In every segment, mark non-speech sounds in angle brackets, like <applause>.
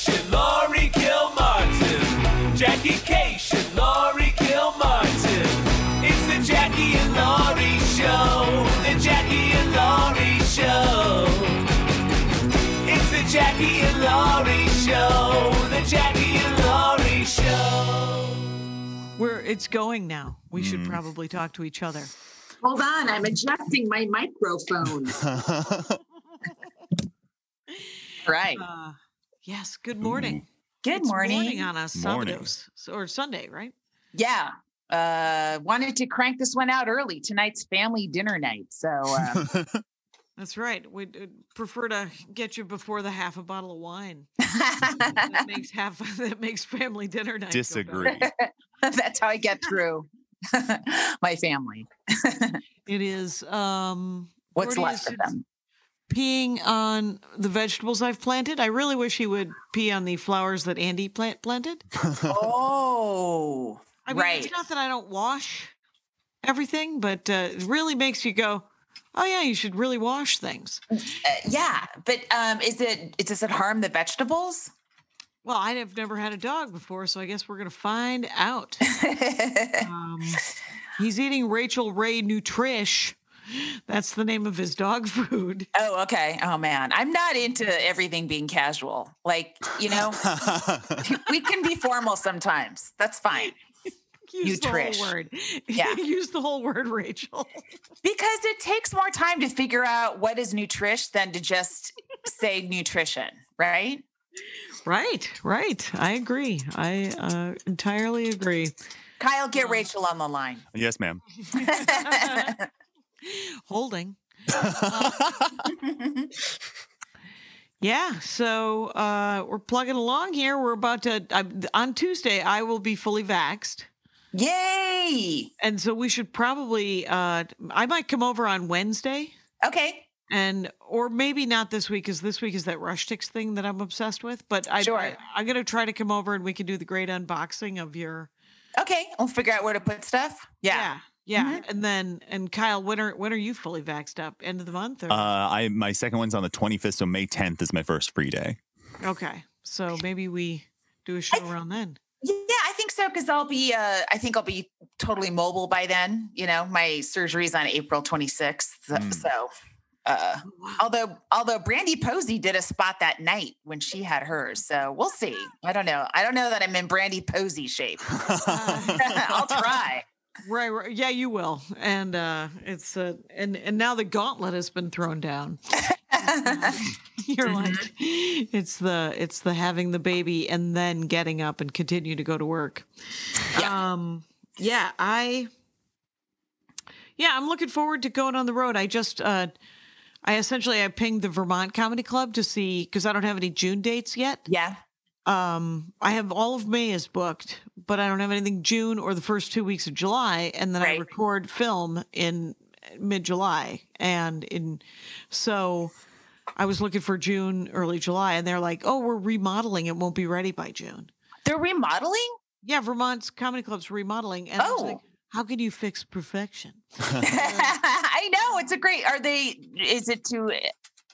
Kashian, Laurie Kilmartin. Jackie Kashian, Laurie Kilmartin. It's the Jackie and Laurie Show. The Jackie and Laurie Show. It's the Jackie and Laurie Show. The Jackie and Laurie Show. Where it's going now. We should probably talk to each other. Hold on, I'm adjusting my microphone. <laughs> <laughs> Right. Uh, yes. Good morning. Good It's morning. on a Morning. Or Sunday, right? Yeah. Uh, wanted to crank this one out early. Tonight's family dinner night. So uh, <laughs> That's right. We'd uh, prefer to get you before the half a bottle of wine. that <laughs> makes half <laughs> that makes family dinner night. Disagree. that's how I get through my family. It is. Um, What's left is of them? Peeing on the vegetables I've planted. I really wish he would pee on the flowers that Andy plant planted. <laughs> Oh, I mean, right. it's not that I don't wash everything, but uh, it really makes you go, "Oh yeah, you should really wash things." Uh, yeah, but um, is it does it harm the vegetables? Well, I have never had a dog before, so I guess we're gonna find out. <laughs> Um, he's eating Rachael Ray Nutrish. That's the name of his dog food. <laughs> oh, okay. Oh man, I'm not into everything being casual. Like you know, <laughs> we can be formal sometimes. That's fine. <laughs> Use the Nutrish. whole word. Yeah. Use the whole word, Rachael. Because it takes more time to figure out what is nutrish than to just say nutrition, right? Right, right. I agree. I uh, entirely agree. Kyle, get Rachel on the line. yes, ma'am. <laughs> Holding. <laughs> Yeah, so uh, we're plugging along here. We're about to I, on Tuesday. I will be fully vaxxed, Yay! and so we should probably. Uh, I might come over on Wednesday, Okay. and or maybe not this week, because this week is that RushTix thing that I'm obsessed with. But I, Sure. I, I'm gonna try to come over, and we can do the great unboxing of your. Okay. We'll figure out where to put stuff. Yeah. yeah, yeah. and then and Kyle, when are when are you fully vaxxed up? End of the month, or Uh, I my second one's on the 25th, so May 10th is my first free day. okay? So maybe we do a show around then. Yeah, I think so because I'll be uh I think I'll be totally mobile by then. You know, my surgery's on April 26th. Mm. so uh although although Brandie Posey did a spot that night when she had hers. So we'll see. I don't know. I don't know that I'm in Brandie Posey shape. <laughs> I'll try. Right, right. Yeah, you will. And uh it's uh and and now the gauntlet has been thrown down. <laughs> You're like it's the it's the having the baby and then getting up and continue to go to work. Yeah. Um yeah, I Yeah, I'm looking forward to going on the road. I just uh I essentially I pinged the Vermont Comedy Club to see cuz I don't have any June dates yet. Yeah. Um, I have all of May is booked, but I don't have anything June or the first two weeks of July, and then I record film in mid July, and in so I was looking for June, early July, and they're like, "Oh, we're remodeling; it won't be ready by June." They're remodeling? Yeah, Vermont's comedy club's remodeling, and I was like, Oh. "How can you fix perfection?" <laughs> <laughs> I know. It's a great are they is it to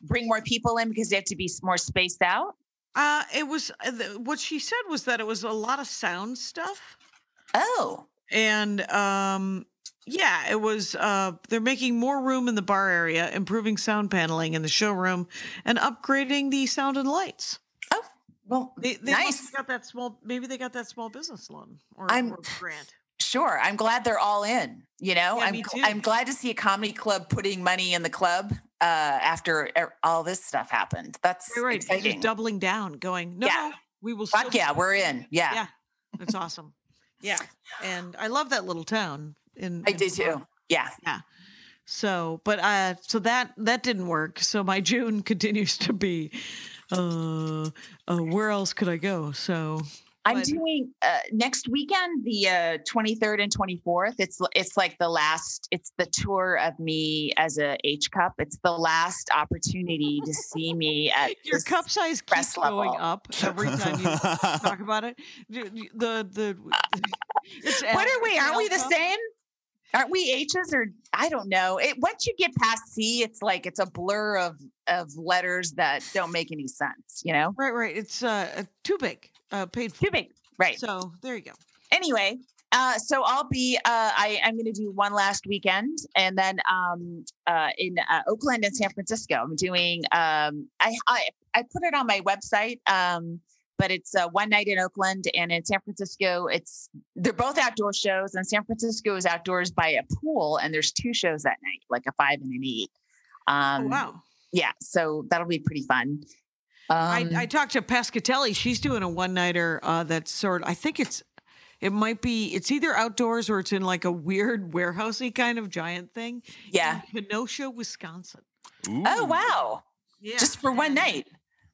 bring more people in because they have to be more spaced out? Uh, it was uh, what she said was that it was a lot of sound stuff. Oh. and um yeah it was uh they're making more room in the bar area improving sound paneling in the showroom and upgrading the sound and lights Oh. Well, they, they nice. got that small maybe they got that small business loan or, or grant Sure. I'm glad they're all in. You know, Yeah, I'm. I'm glad to see a comedy club putting money in the club uh, after all this stuff happened. That's You're right exciting. just doubling down going no, Yeah. we will Fuck yeah, we're in. Yeah, yeah that's awesome yeah and i love that little town in I in do Vermont. too. Yeah. Yeah. So, but uh, so that that didn't work. So my <laughs> June continues to be, uh, uh where else could I go? So I'm doing uh, next weekend, the uh, 23rd and 24th. It's it's like the last. It's the tour of me as a H cup. It's the last opportunity to see me at <laughs> your cup size keeps going up every time you talk about it. The the, the <laughs> it's What are we? Aren't we the same? Aren't we H's or I don't know. It once you get past C, it's like it's a blur of of letters that don't make any sense, you know? Right, right. It's uh uh, too big. Uh paid for. Too big. Right. So there you go. anyway, uh, so I'll be uh, I, I'm going to do one last weekend, and then um, uh, in uh, Oakland and San Francisco, I'm doing. Um, I, I I put it on my website, um, but it's uh, one night in Oakland and in San Francisco. It's they're both outdoor shows, and San Francisco is outdoors by a pool, and there's two shows that night, like a five and an eight. Um, oh, wow. Yeah, so that'll be pretty fun. I, Um, I talked to Pescatelli. She's doing a one nighter uh, that's sort. I think it's. It might be. It's either outdoors or it's in like a weird <laughs> warehousey kind of giant thing. yeah. in Kenosha, Wisconsin. Oh wow! Yeah, Just for one night.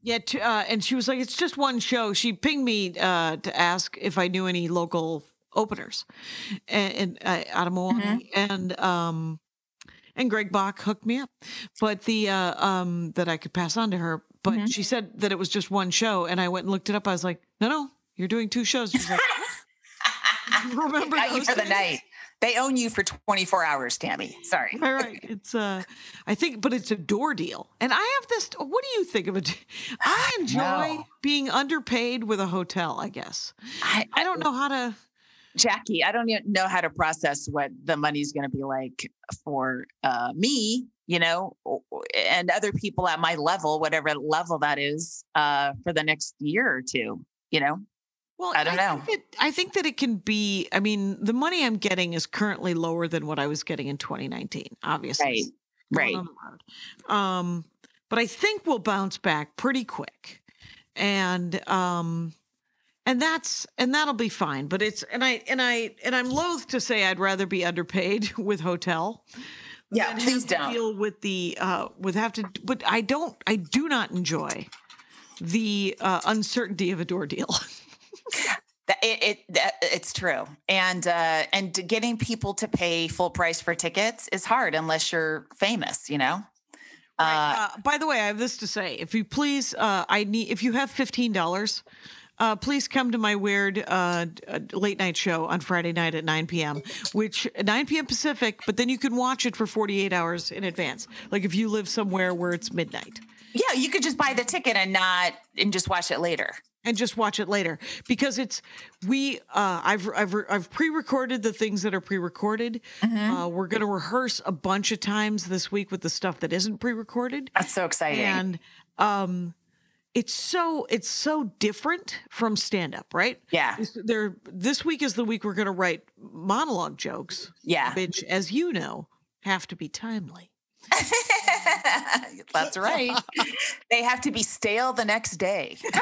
Yeah, t- uh, and she was like, "It's just one show." She pinged me uh, to ask if I knew any local openers, and, and uh, out of Milwaukee, and um, and Greg Bach hooked me up, but the uh, um that I could pass on to her. But Mhm. she said that it was just one show, and I went and looked it up. I was like, "No, no, you're doing two shows." She's like, <laughs> "Remember Got those for the night. They own you for 24 hours, Tammy. Sorry. All right, it's uh, I think, but it's a door deal, and I have this. What do you think of it? <sighs> I enjoy No. being underpaid with a hotel. I guess I, I don't know how to. Jackie, I don't even know how to process what the money's going to be like for uh, me, you know, and other people at my level, whatever level that is, uh, for the next year or two, you know? Well, I don't know. Think that, I think that it can be. I mean, the money I'm getting is currently lower than what I was getting in 2019. Obviously, Right. Right. on the road. Um, but I think we'll bounce back pretty quick, and um, and that's and that'll be fine. But it's and I and I and I'm loath to say I'd rather be underpaid <laughs> with hotel. Yeah, please don't. deal with the uh with have to. But I don't. I do not enjoy the uh, uncertainty of a door deal. <laughs> That it, it that, it's true, and uh, and getting people to pay full price for tickets is hard unless you're famous, you know. Uh, Uh, by the way, I have this to say. If you please, uh, I need if you have fifteen dollars, uh, please come to my weird uh, uh, late night show on Friday night at nine p.m. Which nine p.m. Pacific, but then you can watch it for forty eight hours in advance. Like if you live somewhere where it's midnight. yeah, you could just buy the ticket and not and just watch it later. and just watch it later because it's we uh i've i've i've pre-recorded the things that are pre-recorded uh we're going to rehearse a bunch of times this week with the stuff that isn't pre-recorded That's so exciting. and um it's so it's so different from stand up right yeah, This- there this week is the week we're going to write monologue jokes yeah. which as you know have to be timely <laughs> That's right. <laughs> they have to be stale the next day. <laughs>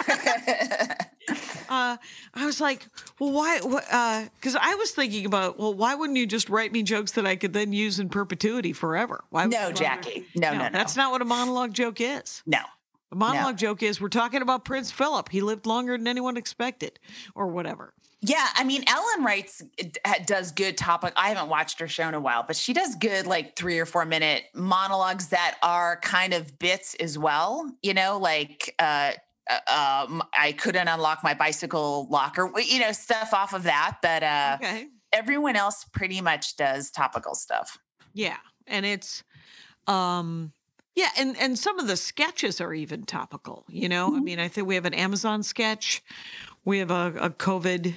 uh, I was like, well, why? Because I was thinking about, well, why wouldn't you just write me jokes that I could then use in perpetuity forever? Why? no, Jackie. No, no, no. That's not what a monologue joke is. no. A monologue joke is we're talking about Prince Philip. He lived longer than anyone expected, or whatever. Yeah, I mean, Ellen writes does good topic. I haven't watched her show in a while, but she does good like three or four minute monologues that are kind of bits as well. You know, like uh, uh, um, I couldn't unlock my bicycle locker. You know, stuff off of that. But uh, Okay. everyone else pretty much does topical stuff. Yeah, and it's, um, yeah, and and some of the sketches are even topical. You know, Mm-hmm. I mean, I think we have an Amazon sketch, we have a, a COVID.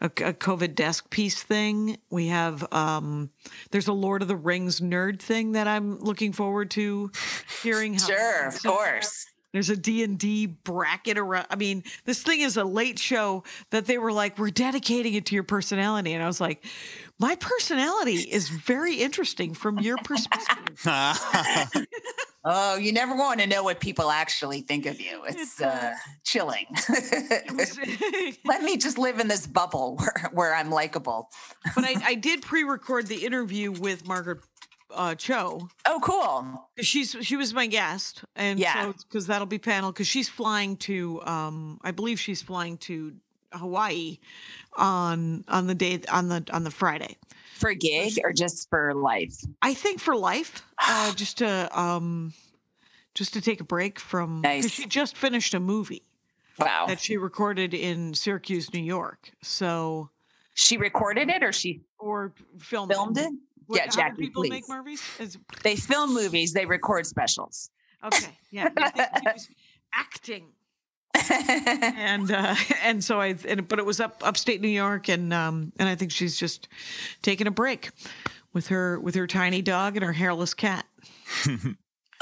A, a COVID desk piece thing. We have um there's a Lord of the Rings nerd thing that I'm looking forward to hearing how Sure, of course. There's a D&D bracket around. I mean, this thing is a late show that they were like, we're dedicating it to your personality. And I was like, my personality is very interesting from your perspective. <laughs> Oh, you never want to know what people actually think of you. It's uh, chilling. <laughs> <laughs> Let me just live in this bubble where, where I'm likable. but I, I did pre-record the interview with Margaret uh, Cho. Oh, cool. She's she was my guest, and Yeah. so because that'll be panel because she's flying to um I believe she's flying to Hawaii on on the day on the on the Friday. For a gig or just for life? I think for life, uh, <sighs> just to um, just to take a break from. Nice. She just finished a movie Wow. that she recorded in Syracuse, New York. So She recorded it or she or filmed, Filmed it? What- Yeah, Jackie, people make please. movies? Is- They film movies, they record specials. okay, yeah, <laughs> acting. <laughs> and uh, <laughs> and so I and, but it was up upstate New York and um and I think she's just taking a break with her with her tiny dog and her hairless cat.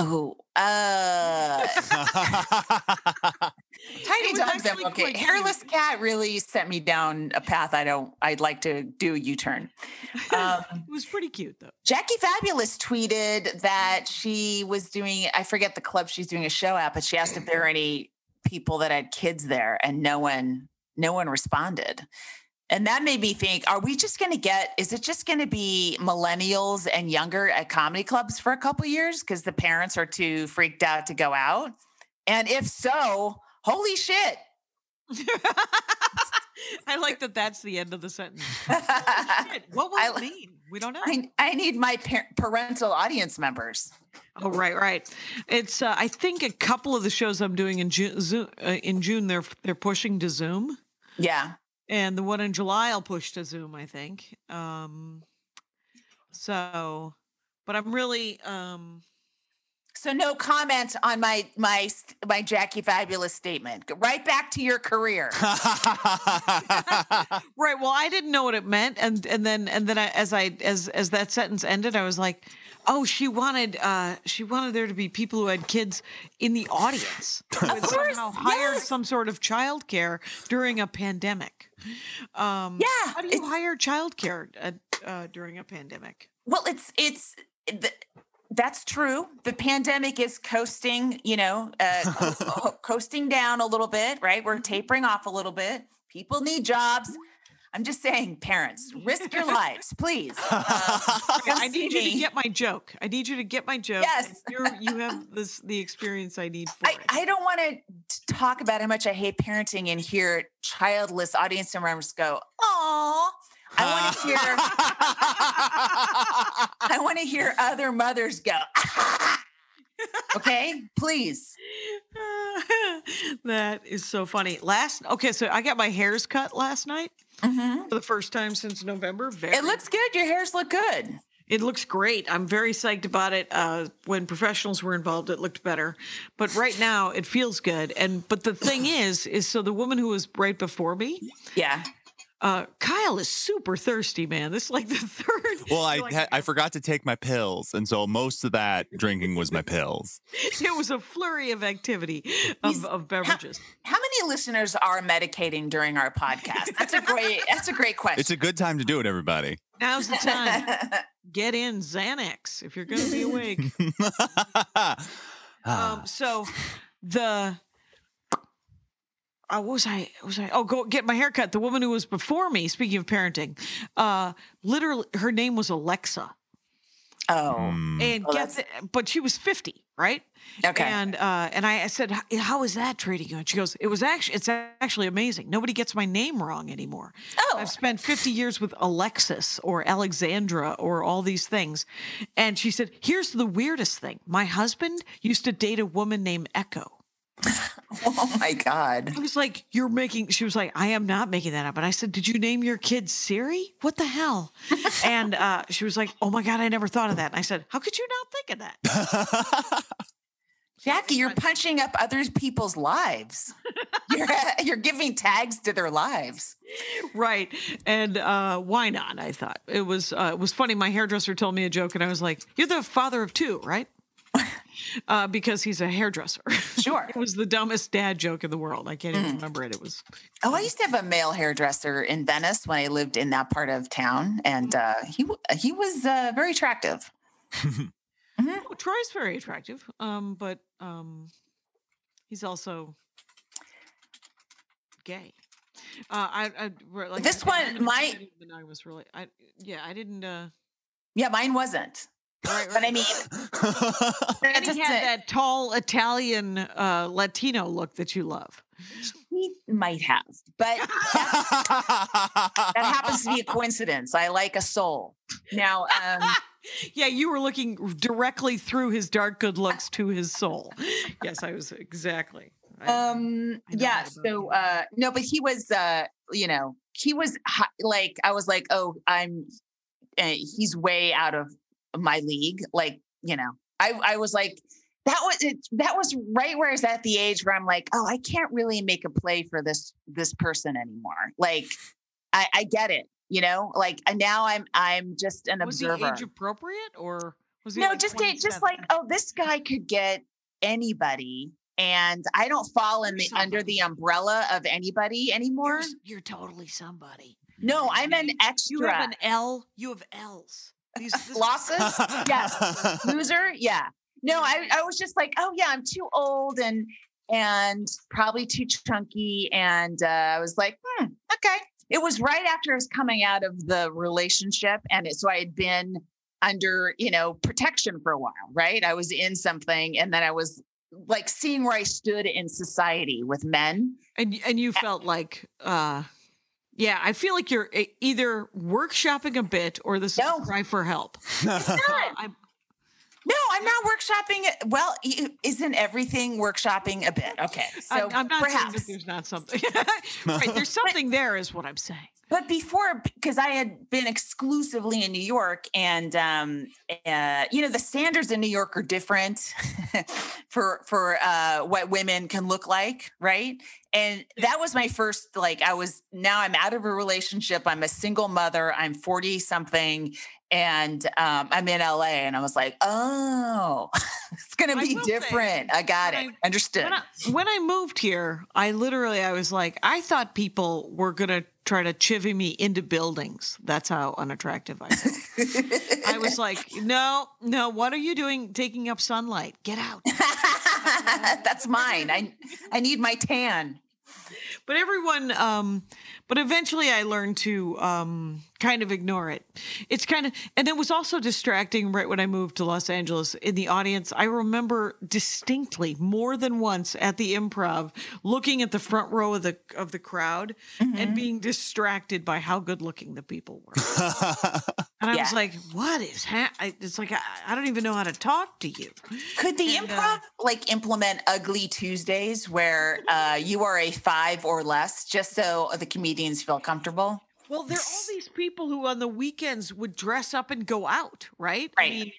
oh, uh, <laughs> <laughs> tiny was dogs. I'm actually okay. Hairless cat really sent me down a path I don't. I'd like to do a U-turn. Um, <laughs> It was pretty cute though. Jackie Fabulous tweeted that she was doing, I forget the club she's doing a show at, but she asked if there were any people that had kids there and no one, no one responded. And that made me think, are we just going to get, is it just going to be millennials and younger at comedy clubs for a couple years because the parents are too freaked out to go out? And if so, holy shit. <laughs> I like that. That's the end of the sentence. <laughs> What will I it mean? We don't know. I, I need my par- parental audience members. Oh, right, right. It's uh, I think a couple of the shows I'm doing in June, uh, in June they're they're pushing to Zoom, Yeah. And the one in July I'll push to Zoom. I think. Um, so, but I'm really um, So no comment on my my my Jackie Fabulous statement. Go Right back to your career. <laughs> right. Well, I didn't know what it meant, and and then and then I, as I as as that sentence ended, I was like, oh, she wanted uh she wanted there to be people who had kids in the audience. <laughs> who had course, somehow hired yes. some sort of childcare during a pandemic. Um, Yeah, How do you hire childcare uh, uh, during a pandemic? Well, it's it's th- that's true. The pandemic is coasting, you know, uh, <laughs> co- co- coasting down a little bit, right? We're tapering off a little bit. People need jobs. I'm just saying, parents, risk your <laughs> lives, please. Um, <laughs> Come I see need you to get my joke. I need you to get my joke. Yes. You're, you <laughs> have this the experience I need for I, it. I don't want to talk about how much I hate parenting and hear childless audience members go, "Aw." I want to hear. I want to hear other mothers go. okay, please. that is so funny. Last okay, so I got my hairs cut last night Mhm. for the first time since November. Very, It looks good. Your hairs look good. it looks great. I'm very psyched about it. Uh, when professionals were involved, it looked better, but right now it feels good. And but the thing is, is so the woman who was right before me, Yeah. Uh, Kyle is super thirsty, man. This is like <laughs> the third. well, I like, ha- I forgot to take my pills, and so most of that drinking was my pills. <laughs> it was a flurry of activity He's- of, of beverages. How many listeners are medicating during our podcast? That's a great. That's a great question. It's a good time to do it, everybody. Now's the time. <laughs> Get in Xanax if you're going to be awake. Um, so the uh, what was I was I oh go get my haircut. The woman who was before me, speaking of parenting, uh literally her name was Alexa. oh. Mm. And Oh, get the, but she was 50, right? Okay. And uh and I, I said, How is that treating you? And she goes, It was actually it's actually amazing. Nobody gets my name wrong anymore. Oh. I've spent 50 years with Alexis or Alexandra or all these things. And she said, Here's the weirdest thing. My husband used to date a woman named Echo. Oh my God. I was like, You're making, she was like, I am not making that up. And I said, Did you name your kid Siri? What the hell? <laughs> and uh, she was like, Oh my God, I never thought of that. And I said, How could you not think of that? Jackie, you're punching up other people's lives. <laughs> You're you're giving tags to their lives. right. And uh, why not? I thought it was uh, it was funny. My hairdresser told me a joke, and I was like, You're the father of two, right? Uh, because he's a hairdresser. <laughs> Sure. it was the dumbest dad joke in the world. I can't even remember it. It was Oh, I used to have a male hairdresser in Venice when I lived in that part of town, and uh, he he was uh, very attractive. <laughs> oh, Troy's very attractive, um, but um, he's also gay. Uh, I, I like This I- one I know I was really. I yeah, I didn't. Uh, Yeah, mine wasn't. Right, But I mean, <laughs> And he had a- that tall Italian uh, Latino look that you love. he might have, but that happens to be a <laughs> coincidence. I like a soul. Now, um, <laughs> Yeah, you were looking directly through his dark good looks to his soul. Yes, I was exactly. I- um, I yeah. So, uh, no, but he was, uh, you know, he was hi- like, I was like, oh, I'm, uh, he's way out of my league. Like, you know, I, I was like, that was it. That was right where I was at the age where I'm like, oh, I can't really make a play for this this person anymore. Like, I, I get it, you know. Like and now I'm I'm just an was observer. he age appropriate or was he no, like just just like, oh, this guy could get anybody, and I don't fall in the under the umbrella of anybody anymore. you're, you're totally somebody. No, I'm an X You extra. have an L. You have L's. These, <laughs> this- losses? Yes. Loser? Yeah. No I, I was just like oh yeah i'm too old and and probably too chunky and uh, i was like hmm, okay. It was right after i was coming out of the relationship and it, so i had been under you know protection for a while right? I was in something and then i was like seeing where i stood in society with men. And and you felt like uh yeah i feel like you're e- either workshopping a bit or this No. is a cry for help <laughs> No, I'm not workshopping. Well, isn't everything workshopping a bit? Okay. So I, am not perhaps. there's not something <laughs> right there's something there is what i'm saying But before, because I had been exclusively in New York, and um, uh, you know the standards in New York are different <laughs> for for uh, what women can look like, right? And that was my first like I was now I'm out of a relationship. I'm a single mother. I'm forty something, and um, I'm in LA, and I was like, oh, <laughs> it's gonna I be will say, different. I got it. I- Understood. when I, when I moved here i literally i was like i thought people were gonna try to chivvy me into buildings that's how unattractive i was i was <laughs> like no no what are you doing taking up sunlight get out <laughs> That's mine. I I need my tan. but everyone um but eventually i learned to um kind of ignore it. It's kind of and it was also distracting right when i moved to los angeles in the audience. I remember distinctly more than once at the improv looking at the front row of the of the crowd and being distracted by how good looking the people were. <laughs> And i was like what is ha-? It's like I, I don't even know how to talk to you. Could the And, uh, improv like implement ugly Tuesdays where uh, you are a five or less, just so the comedians feel comfortable? Well, there are all these people who on the weekends would dress up and go out, right? I Right. mean,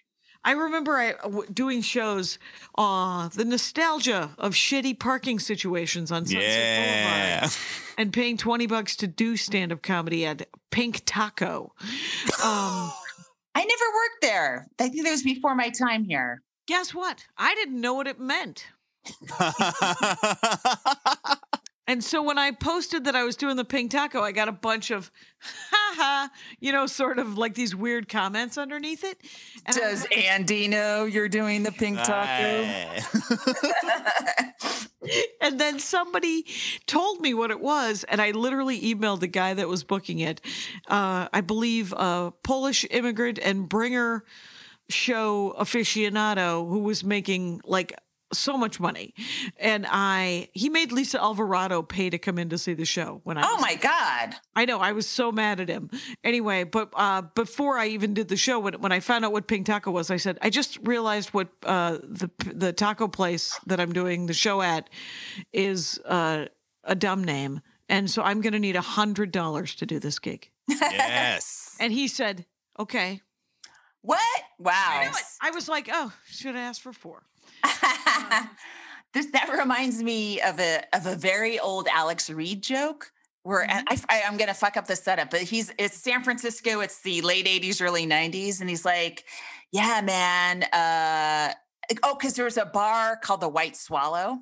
I remember I w- doing shows, uh, the nostalgia of shitty parking situations on Sunset yeah. Boulevard, and paying twenty bucks to do stand up comedy at Pink Taco. Um, <gasps> i never worked there i think that was before my time here guess what? I didn't know what it meant. <laughs> And so when I posted that I was doing the pink taco, I got a bunch of, <laughs> haha, you know, sort of like these weird comments underneath it. And I Does Andy know you're doing the pink taco? <laughs> And then somebody told me what it was, and I literally emailed the guy that was booking it. Uh, I believe a Polish immigrant and bringer show aficionado who was making like so much money, and I he made Lisa Alvarado pay to come in to see the show when I. Oh was my God. I know I was so mad at him. Anyway, but uh, before I even did the show, when when I found out what Pink Taco was, I said I just realized what uh, the the taco place that I'm doing the show at is uh, a dumb name, and so I'm going to need a hundred dollars to do this gig. yes. <laughs> And he said, "Okay." What? Wow. I. I was like, "Oh, should I ask for four. This that <laughs> reminds me of a of a very old Alex Reed joke. Where and I, am gonna fuck up the setup, but he's it's San Francisco. It's the late '80s, early '90s, and he's like, "Yeah, man. Uh, oh, because there's a bar called the White Swallow.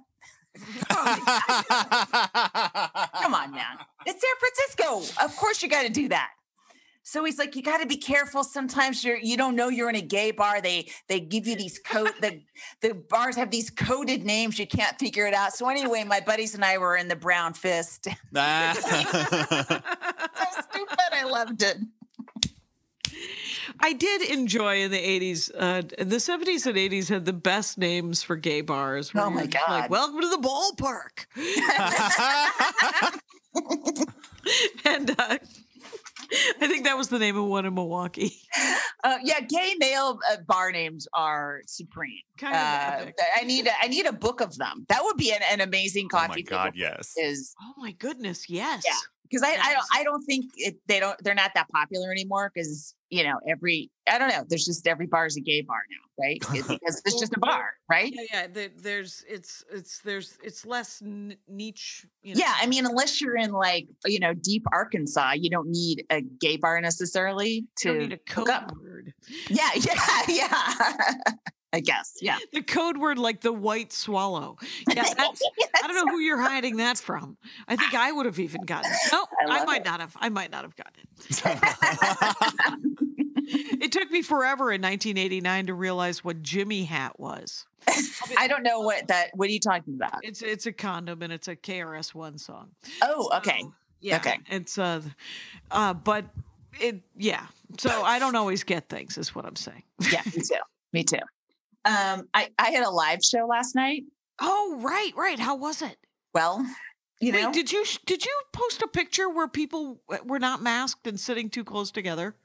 <laughs> <laughs> Come on, man. It's San Francisco. Of course you got to do that. So he's like, you got to be careful. Sometimes you're you don't know you're in a gay bar. They they give you these code the the bars have these coded names. You can't figure it out. So anyway, my buddies and I were in the Brown Fist. Ah. <laughs> so stupid. I loved it. I did enjoy in the 80s. Uh, the 70s and 80s had the best names for gay bars. Oh my you're Like, God. welcome to the ballpark. <laughs> <laughs> and uh, <laughs> I think that was the name of one in Milwaukee. <laughs> Uh, yeah, gay male uh, bar names are supreme. Kind of Uh. I need a, I need a book of them. That would be an, an amazing oh coffee my god, yes. is Oh my goodness, yes. Yeah. Because I, I don't I don't think it, they don't they're not that popular anymore because you know every I don't know there's just every bar is a gay bar now right It- <laughs> because it's just a bar right Yeah, yeah. There, there's it's it's there's it's less n- niche. You know. yeah I mean unless you're in like you know deep Arkansas you don't need a gay bar necessarily you to don't need a code up word. yeah <laughs> yeah yeah <laughs> I guess yeah The code word like the white swallow. Yeah, <laughs> that's. I don't know who you're hiding that from. I think I would have even gotten it. No, <laughs> I I, might it. not have. I might not have gotten it. <laughs> It took me forever in 1989 to realize what Jimmy hat was. I don't know what that what are you talking about It's it's a condom and it's a KRS One song. oh okay So, yeah. Okay. It's uh, uh, but it yeah. So I don't always get things, is what I'm saying. yeah me too me too um I I had a live show last night Oh right, right. How was it? well you Wait, know did you did you post a picture where people were not masked and sitting too close together?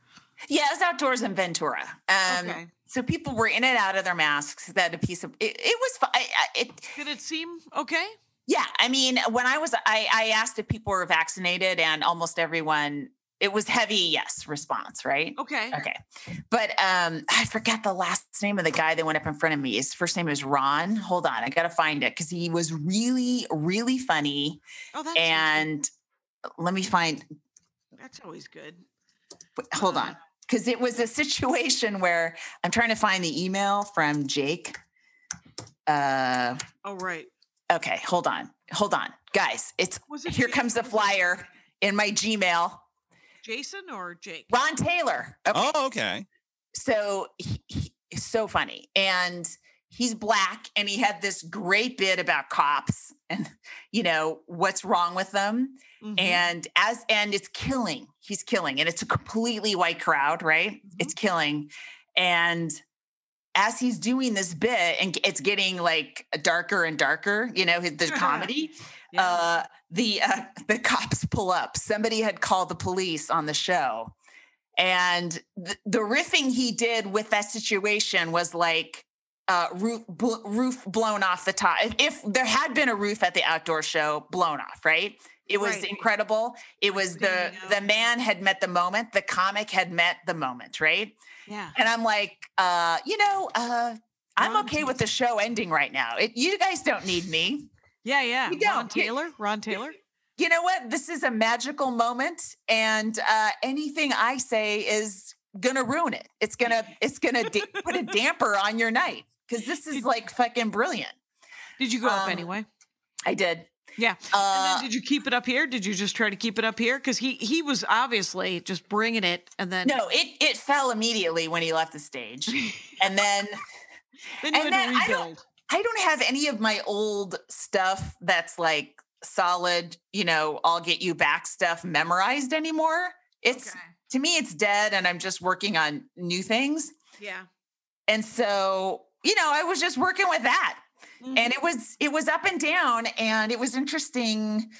Yeah, it was outdoors in Ventura. Um, okay. So people were in and out of their masks. That a piece of it. It was. I, I, it, Did it seem okay? yeah, I mean, when I was, I, I asked if people were vaccinated, and almost everyone. It was heavy yes response, right? Okay. Okay, but um, I forget the last name of the guy that went up in front of me. His first name is Ron. Hold on, I gotta find it because he was really, really funny. Oh, that's And let me find. that's always good. wait, Hold on, because it was a situation where I'm trying to find the email from Jake. Uh, Oh right. okay, hold on, hold on, guys. It's here Jake? comes the flyer in my Gmail. Jason or Jake? Ron Taylor. Okay. Oh, okay. so he, he so funny and he's black and he had this great bit about cops <laughs> and you know what's wrong with them Mhm. and as and it's killing he's killing and it's a completely white crowd right it's killing and as he's doing this bit and it's getting like darker and darker you know the <laughs> comedy Yeah. uh the uh, <laughs> the cops pull up somebody had called the police on the show and th- the riffing he did with that situation was like uh, roof bl- roof blown off the top. If, if there had been a roof at the outdoor show, blown off, right? It was Right. incredible. It was the the man had met the moment. The comic had met the moment, right? yeah. And I'm like, uh, you know, uh, I'm okay with the show ending right now. It, you guys don't need me. Yeah, yeah. You Ron. Taylor? Ron Taylor? you know what? This is a magical moment, and uh, anything I say is gonna ruin it. It's gonna it's gonna da- put a damper on your night because this is like fucking brilliant. Did you go up Um, anyway? I did. Yeah. Uh, and then did you keep it up here? Did you just try to keep it up here? Because he he was obviously just bringing it, and then no, it it fell immediately when he left the stage, <laughs> and then then you and had to then I don't- rebuild. I don't have any of my old stuff that's like solid. You know, I'll get you back stuff memorized anymore. It's to me, it's dead, and I'm just working on new things. Yeah. And so, you know, I was just working with that. Mhm. and it was it was up and down and it was interesting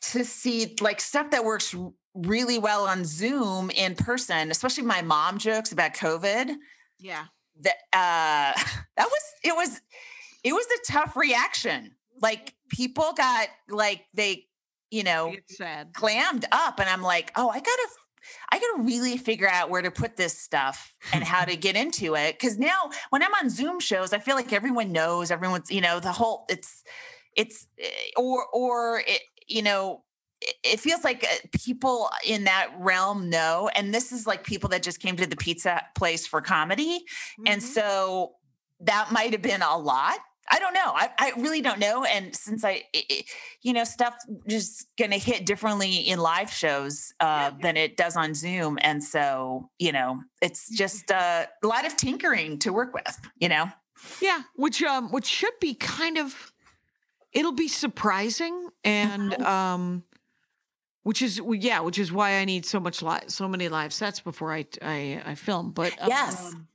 to see like stuff that works really well on zoom in person especially my mom jokes about covid yeah. That uh <laughs> that was it was it was a tough reaction. Like people got like they you know clammed up and i'm like oh i gotta i gotta really figure out where to put this stuff and how to <laughs> get into it. Because now when i'm on zoom shows i feel like everyone knows everyone's you know the whole it's it's eh, or or it, you know it, feels like uh, people in that realm know and this is like people that just came to the pizza place for comedy and Mhm. so that might have been a lot. I don't know. I, I really don't know. And since I, it, you know, stuff just going to hit differently in live shows uh, than it does on Zoom. And so, you know, it's just uh, a lot of tinkering to work with, you know? Yeah, which um which should be kind of it'll be surprising and Mm-hmm. um which is yeah, which is why I need so much live so many live sets before I I, I film. But Yes. um,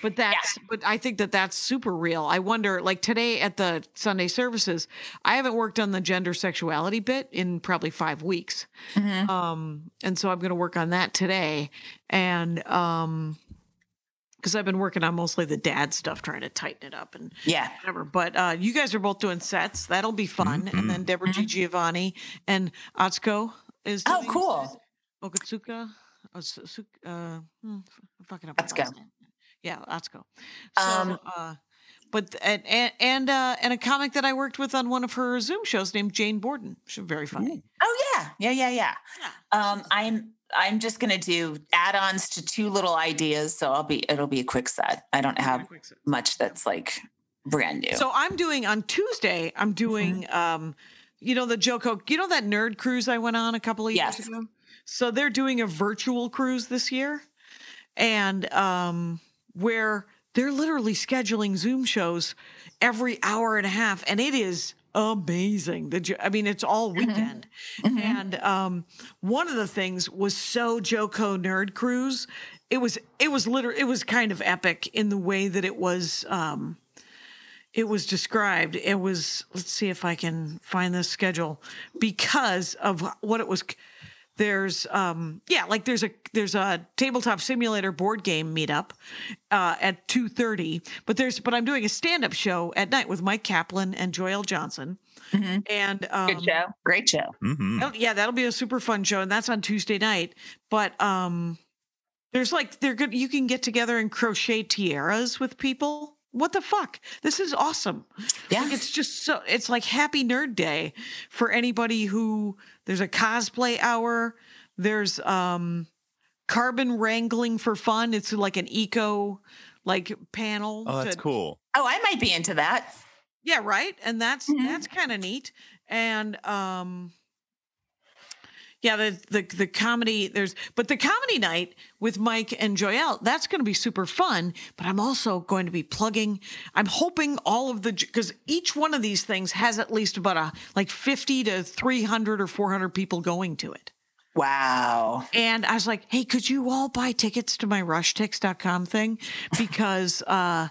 but that's but I think that that's super real. I wonder like today at the Sunday services, I haven't worked on the gender sexuality bit in probably 5 weeks. Mhm. Um and so I'm going to work on that today and um because I've been working on mostly the dad stuff, trying to tighten it up and Yeah. whatever. But uh, you guys are both doing sets. That'll be fun. And then Deborah G. Mm-hmm. Giovanni and Atsuko is. Oh, cool. Okatsuka. Oh, uh, hmm, I'm fucking up. Let's go. Yeah, let's go. So, Um, uh, but and and and, uh, and a comic that I worked with on one of her Zoom shows named Jane Borden. She's very funny. Oh yeah, yeah, yeah, yeah. Yeah. Um, I'm I'm just gonna do add-ons to two little ideas, so I'll be it'll be a quick set. I don't have much that's like brand new. So I'm doing on Tuesday. I'm doing, um, you know, the JoCo. You know that nerd cruise I went on a couple of years Yes. ago. So they're doing a virtual cruise this year, and um, where they're literally scheduling Zoom shows every hour and a half, and it is amazing. The I mean, it's all weekend, and um, one of the things was so JoCo Nerd Cruise. It was it was literally it was kind of epic in the way that it was. Um, it was described. It was, let's see if I can find this schedule because of what it was. There's, um, yeah, like there's a there's a tabletop simulator board game meetup uh, at two thirty, but there's but I'm doing a stand up show at night with Mike Kaplan and Joel Johnson, and um, Good show. Great show. hmm That'll- yeah, that'll be a super fun show, and that's on Tuesday night. But um, there's like they're good. You can get together and crochet tiaras with people. What the fuck? This is awesome. Yeah. Like, it's just so. It's like Happy Nerd Day for anybody who. There's a cosplay hour. There's um, carbon wrangling for fun. It's like an eco like panel. Oh, that's to- cool. oh, I might be into that. yeah, right. And that's Mhm. that's kind of neat. And um yeah, the, the the comedy there's but the comedy night with Mike and Joelle, that's going to be super fun, but I'm also going to be plugging I'm hoping all of the cuz each one of these things has at least about a like 50 to 300 or 400 people going to it. Wow. And I was like, hey, could you all buy tickets to my rushtix.com thing? <laughs> Because uh,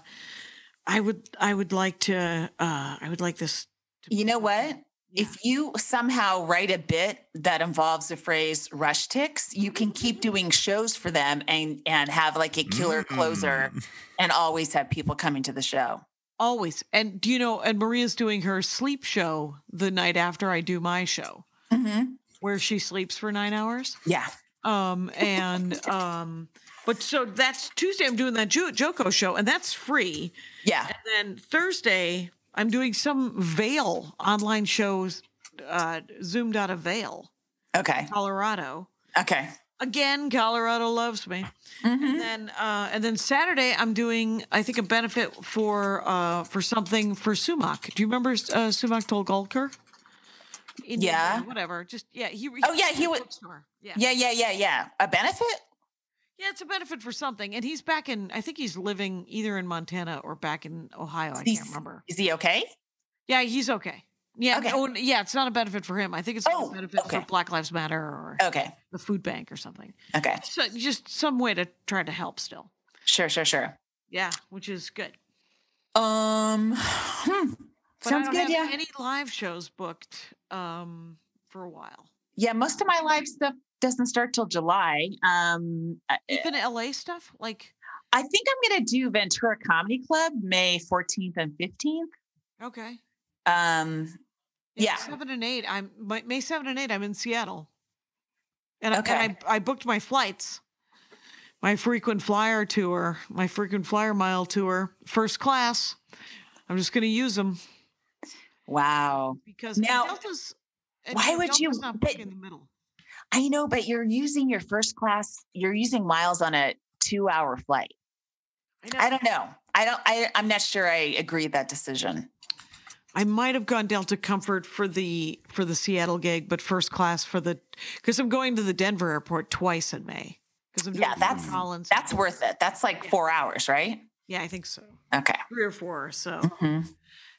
I would I would like to uh, I would like this. You know what? If you somehow write a bit that involves the phrase RushTix, you can keep doing shows for them and and have like a killer closer Mm. and always have people coming to the show. Always. And do you know, and Maria's doing her sleep show the night after I do my show, Mm-hmm. where she sleeps for nine hours. Yeah. Um, and um, but so that's Tuesday, I'm doing that Jo- JoCo show, and that's free. Yeah. And then Thursday, I'm doing some Vail online shows, uh, zoomed out of Vail. Okay. Colorado. Okay. Again, Colorado loves me. Mhm. And then uh, and then Saturday I'm doing I think a benefit for uh, for something for Sumukh. Do you remember uh, Sumukh Torgalkar? In- Yeah. whatever. Just yeah. He, Oh, yeah, he would- Yeah. Yeah. Yeah. Yeah. Yeah. A benefit? Yeah, it's a benefit for something, and he's back in. I think he's living either in Montana or back in Ohio. I He's- can't remember. Is he okay? Yeah, he's okay. Yeah, Okay. oh, yeah, it's not a benefit for him. I think it's Oh, a benefit okay. for Black Lives Matter or Okay. the food bank or something. Okay. So just some way to try to help still. Sure. Sure. Sure. Yeah, which is good. Um. Hmm. Sounds good. Yeah. Any live shows booked um, for a while? Yeah, most of my live stuff doesn't start till July. Um, Even LA stuff, like I think I'm going to do Ventura Comedy Club May 14th and 15th. okay, Um. Yeah. seven and eight. I'm my, May seven and eight. I'm in Seattle, and, I, Okay. and I I booked my flights, my frequent flyer tour, my frequent flyer mile tour, first class. I'm just going to use them Wow. because Now, Delta's. why would you- Delta's not but- in the middle? I know, but you're using your first class, you're using miles on a two hour flight. know. I don't know. I don't. I. I'm not sure. I agree with that decision. I might have gone Delta Comfort for the for the Seattle gig, but first class for the because I'm going to the Denver airport twice in May. Because I'm doing Yeah, that's Collins. that's worth it. That's like Yeah. four hours, right? yeah, I think so. Okay. Three or four. So Mhm.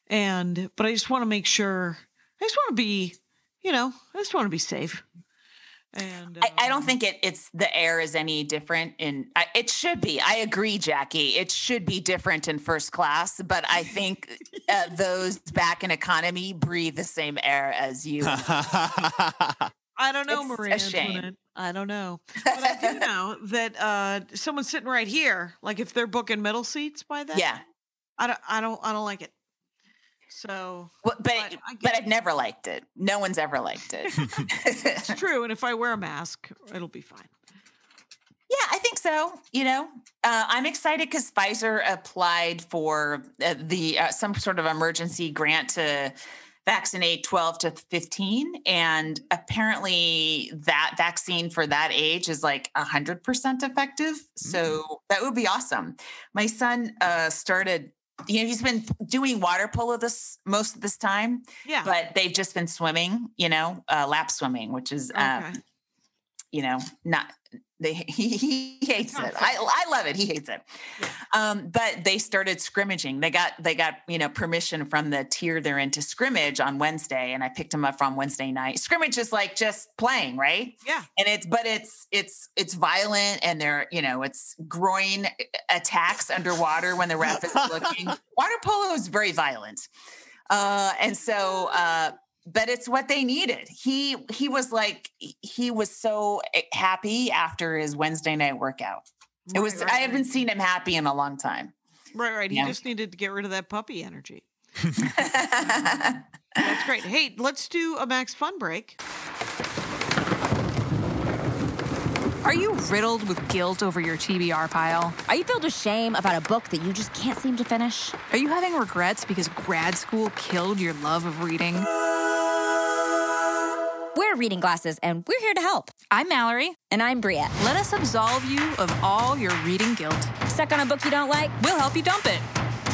and but I just want to make sure. I just want to be, you know, I just want to be safe. And I, I don't um, think it. It's the air is any different in. I, it should be. I agree, Jackie. It should be different in first class, but I think uh, <laughs> those back in economy breathe the same air as you. <laughs> I don't know, It's a Maria. shame. Antoinette. I don't know, but I do <laughs> know that uh someone's sitting right here. Like if they're booking middle seats by then, yeah. I don't, I don't, I don't like it. So Well, but but get I've never liked it. No one's ever liked it. <laughs> it's true. And if I wear a mask, it'll be fine. Yeah, I think so. You know, uh, I'm excited because Pfizer applied for uh, the uh, some sort of emergency grant to vaccinate 12 to 15, and apparently that vaccine for that age is like 100% effective. So that would be awesome. My son uh, started. You know, he's been doing water polo this most of this time, Yeah. but they've just been swimming. You know, uh, lap swimming, which is um, you know, not they <laughs> he, he hates it. <laughs> I I love it. He hates it. Um, but they started scrimmaging. They got they got you know permission from the tier they're in to scrimmage on Wednesday, and I picked them up from Wednesday night. Scrimmage is like just playing, right? Yeah. And it's but it's it's it's violent, and they're you know it's groin attacks underwater when the ref is looking. <laughs> Water polo is very violent, uh, and so. Uh, but it's what they needed. He he was like he was so eh, happy after his Wednesday night workout. It was Right, right, I haven't right. seen him happy in a long time. Right, right. He Yeah. just needed to get rid of that puppy energy. <laughs> That's great. Hey, let's do a Max Fun break. Are you riddled with guilt over your TBR pile? Are you filled with shame about a book that you just can't seem to finish? Are you having regrets because grad school killed your love of reading? We're Reading Glasses, and we're here to help. I'm Mallory. And I'm Bria. Let us absolve you of all your reading guilt. Stuck on a book you don't like? We'll help you dump it.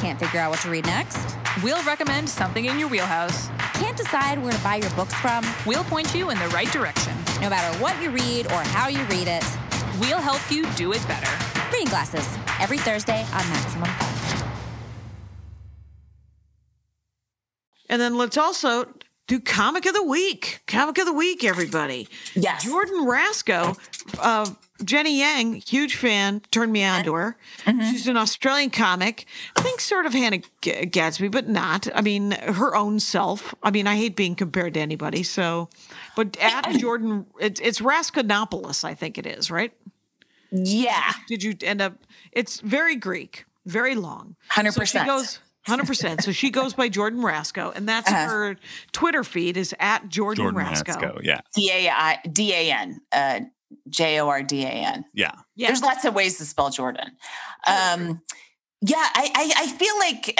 Can't figure out what to read next? We'll recommend something in your wheelhouse. Can't decide where to buy your books from? We'll point you in the right direction. No matter what you read or how you read it, We'll help you do it better. Reading Glasses, every Thursday on Maximum Fun. And then let's also do Comic of the Week. Comic of the Week, everybody. Yes. Jordan Rasko, uh, Jenny Yang, huge fan, turned me on to her. She's an Australian comic. I think sort of Hannah G- Gadsby, but not. I mean, her own self. I mean, I hate being compared to anybody. So, but at Jordan, it's, it's Raskonopoulos, I think it is, right? Yeah. Did you end up? It's very Greek, very long. 100%. So she goes. Hundred percent. So she goes by Jordan Rasko, and that's Uh-huh. her Twitter feed is at Jordan, Jordan Rasko. Rasko. Yeah. D A I D A N. Uh J O R D A N. Yeah. Yeah. There's lots of ways to spell Jordan. Um, yeah, I, I, I feel like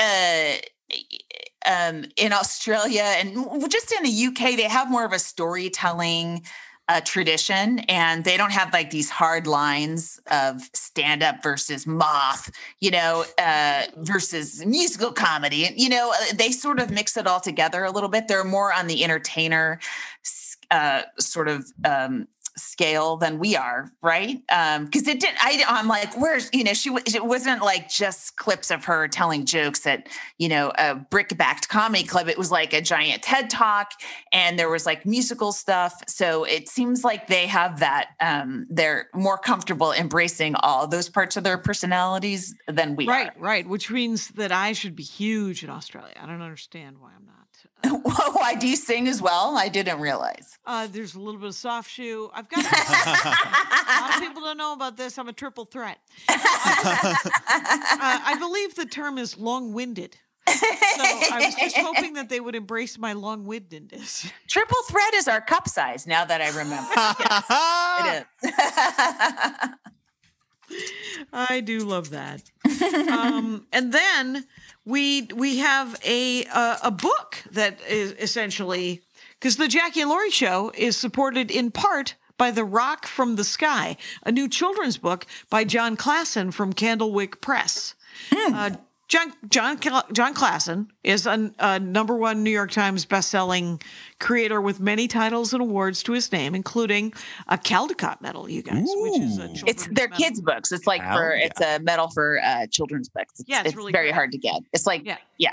uh, um, in Australia and just in the UK, they have more of a storytelling uh, tradition, and they don't have like these hard lines of stand up versus moth, you know, uh, versus musical comedy. You know, uh, they sort of mix it all together a little bit. They're more on the entertainer uh, sort of um, scale than we are, right? Um, because it didn't. I, I'm like, where's you know, she it wasn't like just clips of her telling jokes at you know a brick-backed comedy club. It was like a giant TED talk, and there was like musical stuff. So it seems like they have that. Um, they're more comfortable embracing all those parts of their personalities than we are. Right, right. Which means that I should be huge in Australia. I don't understand why I'm not. <laughs> Why do you sing as well? I didn't realize. Uh, there's a little bit of soft shoe. I've got <laughs> a <laughs> lot of people don't know about this. I'm a triple threat. uh, I believe the term is long-winded. So I was just hoping that they would embrace my long-windedness. Triple threat is our cup size. Now that I remember, it is. I do love that. um, and then we we have a uh, a book that is essentially because the Jackie and Laurie show is supported in part by The Rock from the Sky, a new children's book by Jon Klassen from Candlewick Press. Uh, Jon Jon Jon Klassen is a, a number one New York Times bestselling creator with many titles and awards to his name, including a Caldecott Medal. You guys, which is a it's their medal. kids' books. It's like Hell for yeah. it's a medal for uh, children's books. It's, Yeah, it's it's, really very great. hard to get. It's like Yeah. yeah,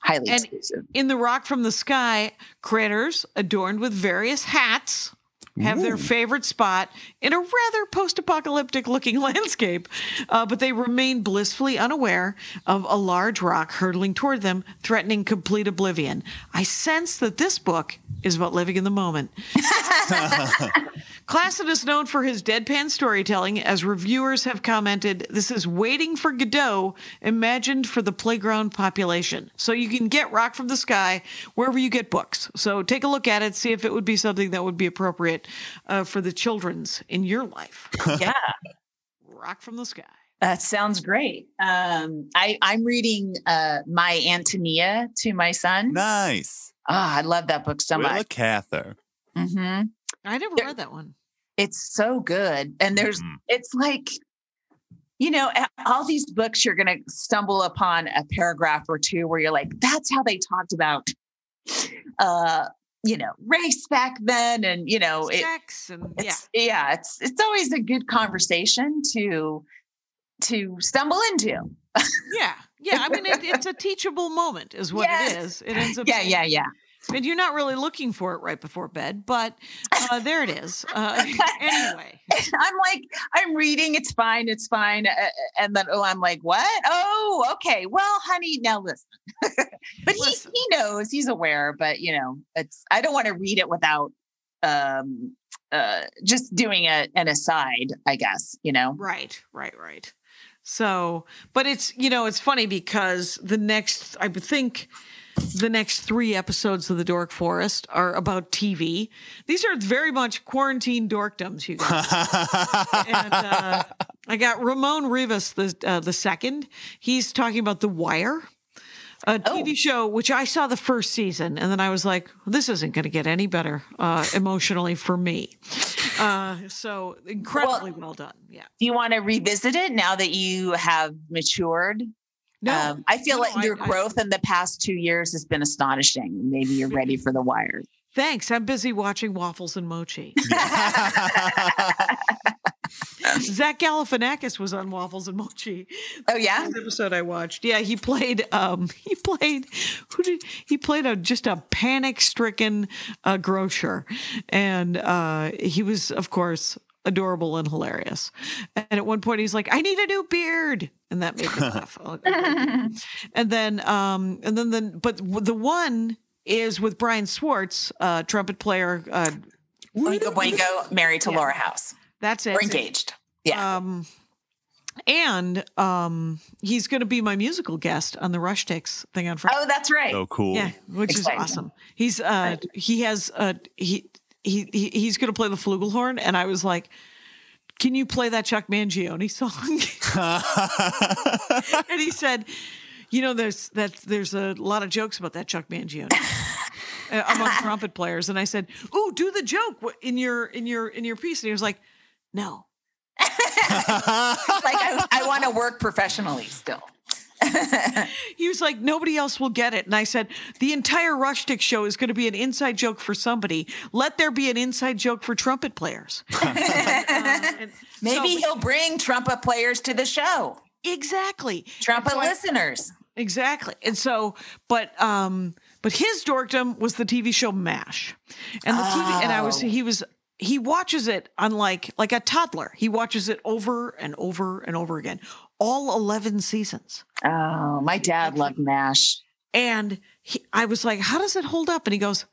highly And- exclusive. In the rock from the sky, critters adorned with various hats have their favorite spot in a rather post apocalyptic looking <laughs> landscape, uh, but they remain blissfully unaware of a large rock hurtling toward them, threatening complete oblivion. I sense that this book is about living in the moment. Klassen is known for his deadpan storytelling, as reviewers have commented, this is Waiting for Godot, imagined for the playground population. So you can get Rock from the Sky wherever you get books. So take a look at it, see if it would be something that would be appropriate uh, for the children's in your life. <laughs> Yeah. Rock from the Sky. That sounds great. Um, I, I'm reading uh, My Antonia to my son. Nice. Ah, I love that book so Willa much. Cather. hmm I never There- read that one. It's so good. And there's, Mhm. it's like, you know, all these books, you're going to stumble upon a paragraph or two where you're like, that's how they talked about, uh, you know, race back then. And, you know, it, Sex and yeah. it's, yeah, it's, it's always a good conversation to, to stumble into. Yeah. Yeah. I mean, it, it's a teachable moment, is what Yes. it is. It ends up Yeah, yeah, yeah. And you're not really looking for it right before bed, but uh, there it is. <laughs> Uh, <laughs> anyway, I'm like, I'm reading, it's fine, it's fine. Uh, and then, oh, I'm like, what? Oh, okay. Well, honey, now listen. <laughs> but he, Listen. he knows, he's aware, but you know, it's, I don't want to read it without um uh just doing a, an aside, I guess, you know? right, right, right. So, but it's, you know, it's funny because the next, I would think the next three episodes of The Dork Forest are about TV. These are very much quarantine dorkdoms, you guys. and uh, <laughs> I got Ramon Rivas the uh, the second. He's talking about The Wire, a TV Oh. show which I saw the first season, and then I was like, this isn't going to get any better uh, emotionally for me. Uh, so incredibly well, done. Yeah. Do you want to revisit it now that you have matured? No, Um, I feel no, like your I- growth in the past two years has been astonishing. Maybe you're ready for the wire. Thanks. I'm busy watching Waffles and Mochi. <laughs> <laughs> Zach Galifianakis was on Waffles and Mochi. Oh yeah, This episode I watched. Yeah, he played. Um, <laughs> he played. Who did he played? A just a panic-stricken uh, grocer, and uh, he was, of course, adorable and hilarious. And at one point, he's like, "I need a new beard," and that made me <laughs> laugh. and then, um, and then the but the one is with Brian Swartz, uh, trumpet player. Uh, Oingo Boingo, married to Yeah. Laura House that's it. or engaged. Yeah. Um, and um, he's going to be my musical guest on the RushTix thing on Friday. Oh, that's right. so cool. yeah, which Exciting. is awesome. He's uh, he has uh, he he he- he's going to play the flugelhorn, and I was like. Can you play that Chuck Mangione song? <laughs> and he said, "You know, there's that there's a lot of jokes about that Chuck Mangione uh, among <laughs> trumpet players." And I said, "Ooh, do the joke in your in your in your piece." And he was like, "No, <laughs> like I, I want to work professionally still. <laughs> He was like, nobody else will get it. And I said, the entire RushTix show is going to be an inside joke for somebody. Let there be an inside joke for trumpet players. Uh, <laughs> and Maybe so- he'll bring trumpet players to the show. exactly, Trumpet So I- listeners. exactly. And so, but um, but his dorkdom was the TV show Mash, and the TV, and I was Oh. he was. He watches it unlike like a toddler. He watches it over and over and over again, all eleven seasons. Oh, my dad loved MASH. And he, I was like, how does it hold up? And he goes,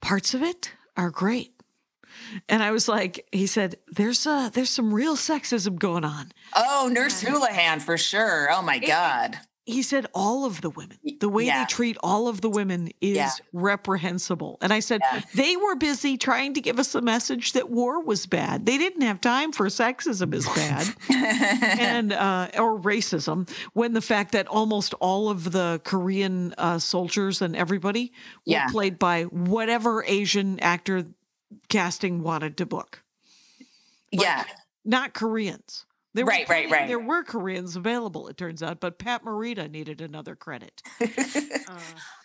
parts of it are great. And I was like, he said, there's uh there's some real sexism going on. Oh, Nurse Houlihan for sure. Oh my God. He said all of the women, the way yeah. they treat all of the women is Yeah. reprehensible. And I said, Yeah. they were busy trying to give us a message that war was bad. They didn't have time for sexism is bad. <laughs> and uh, or racism when the fact that almost all of the Korean uh, soldiers and everybody were played by whatever Asian actor casting wanted to book, yeah. not Koreans. There were Right, right, plenty- right. There were Koreans available, it turns out, but Pat Morita needed another credit. <laughs> Uh,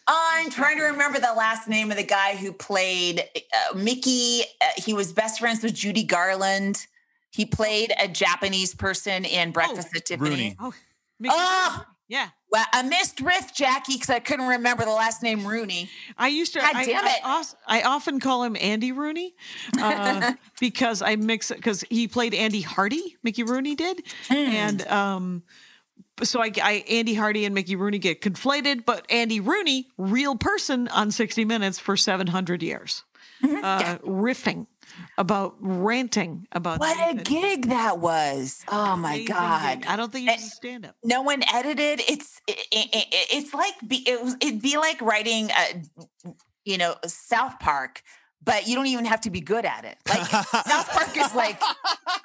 I'm trying to remember the last name of the guy who played uh, Mickey. Uh, he was best friends with Judy Garland. He played a Japanese person in Breakfast at Tiffany. Rooney. oh, Mickey Oh! Rooney. yeah, Well, I missed Riff Jackie because I couldn't remember the last name Rooney. I used to. God I, damn it. os- I, often call him Andy Rooney uh, <laughs> because I mix it because he played Andy Hardy. Mickey Rooney did, Hmm. and um, so I, I Andy Hardy and Mickey Rooney get conflated. But Andy Rooney, real person on 60 Minutes for 700 years, Mm-hmm. uh, riffing about ranting about What a gig that was! Oh my Amazing god! gig. I don't think you was stand up. no one edited. It's it, it, it- it's like be, it was, it'd be like writing a you know South Park, but you don't even have to be good at it. Like South Park is like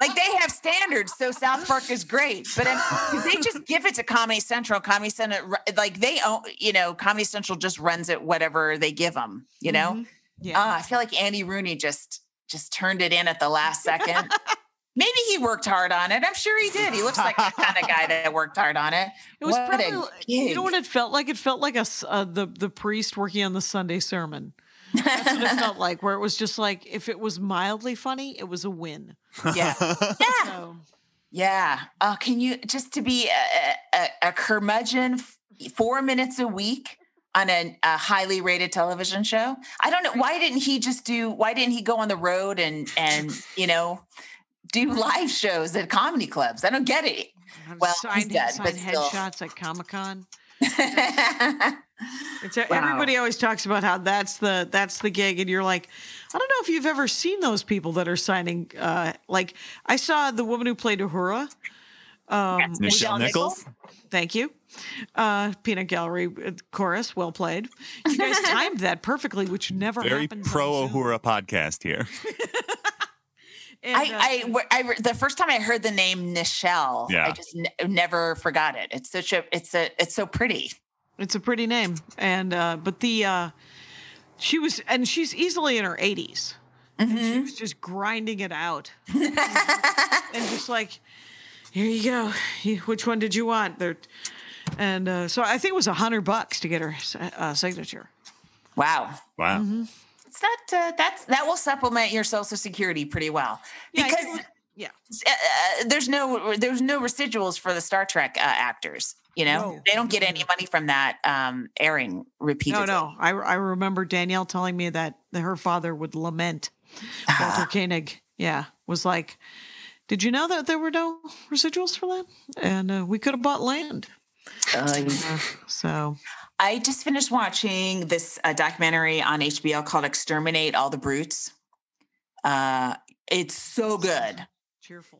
like they have standards, so South Park is great. But 'cause they just give it to Comedy Central. Comedy Central, like they own, you know, Comedy Central just runs it whatever they give them. You know, Mhm. Yeah. Ah, I feel like Andy Rooney just just turned it in at the last second. <laughs> Maybe he worked hard on it. I'm sure he did. He looks like the kind of guy that worked hard on it. It was What probably you know what it felt like. It felt like a s- uh, the the priest working on the Sunday sermon. That's what it felt <laughs> like. Where it was just like if it was mildly funny, it was a win. Yeah. <laughs> Yeah. So Yeah. Uh, can you just to be a, a, a curmudgeon f- four minutes a week on a, a highly rated television show? I don't know. Why didn't he just do, why didn't he go on the road and, and, you know, do live shows at comedy clubs? I don't get it. Well, he's signed, dead, signed but still. headshots at Comic Con. <laughs> It's everybody always talks about how that's the that's the gig, and you're like, I don't know if you've ever seen those people that are signing. Uh, like I saw the woman who played Uhura. Um, Nichelle Nichelle Nichols. Thank you. Uh, Peanut Gallery uh, chorus, well played. You guys <laughs> timed that perfectly, which never Very happens. on pro Zoom. Uhura podcast here. <laughs> And, uh, I, I, w- I re- the first time I heard the name Nichelle, Yeah. I just n- never forgot it. It's such a, it's a, it's so pretty. it's a pretty name, and uh, but the uh, she was, and she's easily in her 80s, Mm-hmm. she was just grinding it out, <laughs> and just like, here you go. Which one did you want? There, and uh, so I think it was a hundred bucks to get her uh, signature. Wow. Wow. Mm-hmm. It's not, uh, that's, that will supplement your social security pretty well because think it was- yeah. uh, uh, there's no there's no residuals for the Star Trek uh, actors. You know, No. they don't get any money from that um, airing repeatedly. No, no. I, I remember Danielle telling me that, that her father would lament Walter <sighs> Koenig. Yeah, was like, did you know that there were no residuals for that? And uh, we could have bought land. So I just finished watching this uh, documentary on HBO called "Exterminate All the Brutes." Uh, it's so good. cheerful.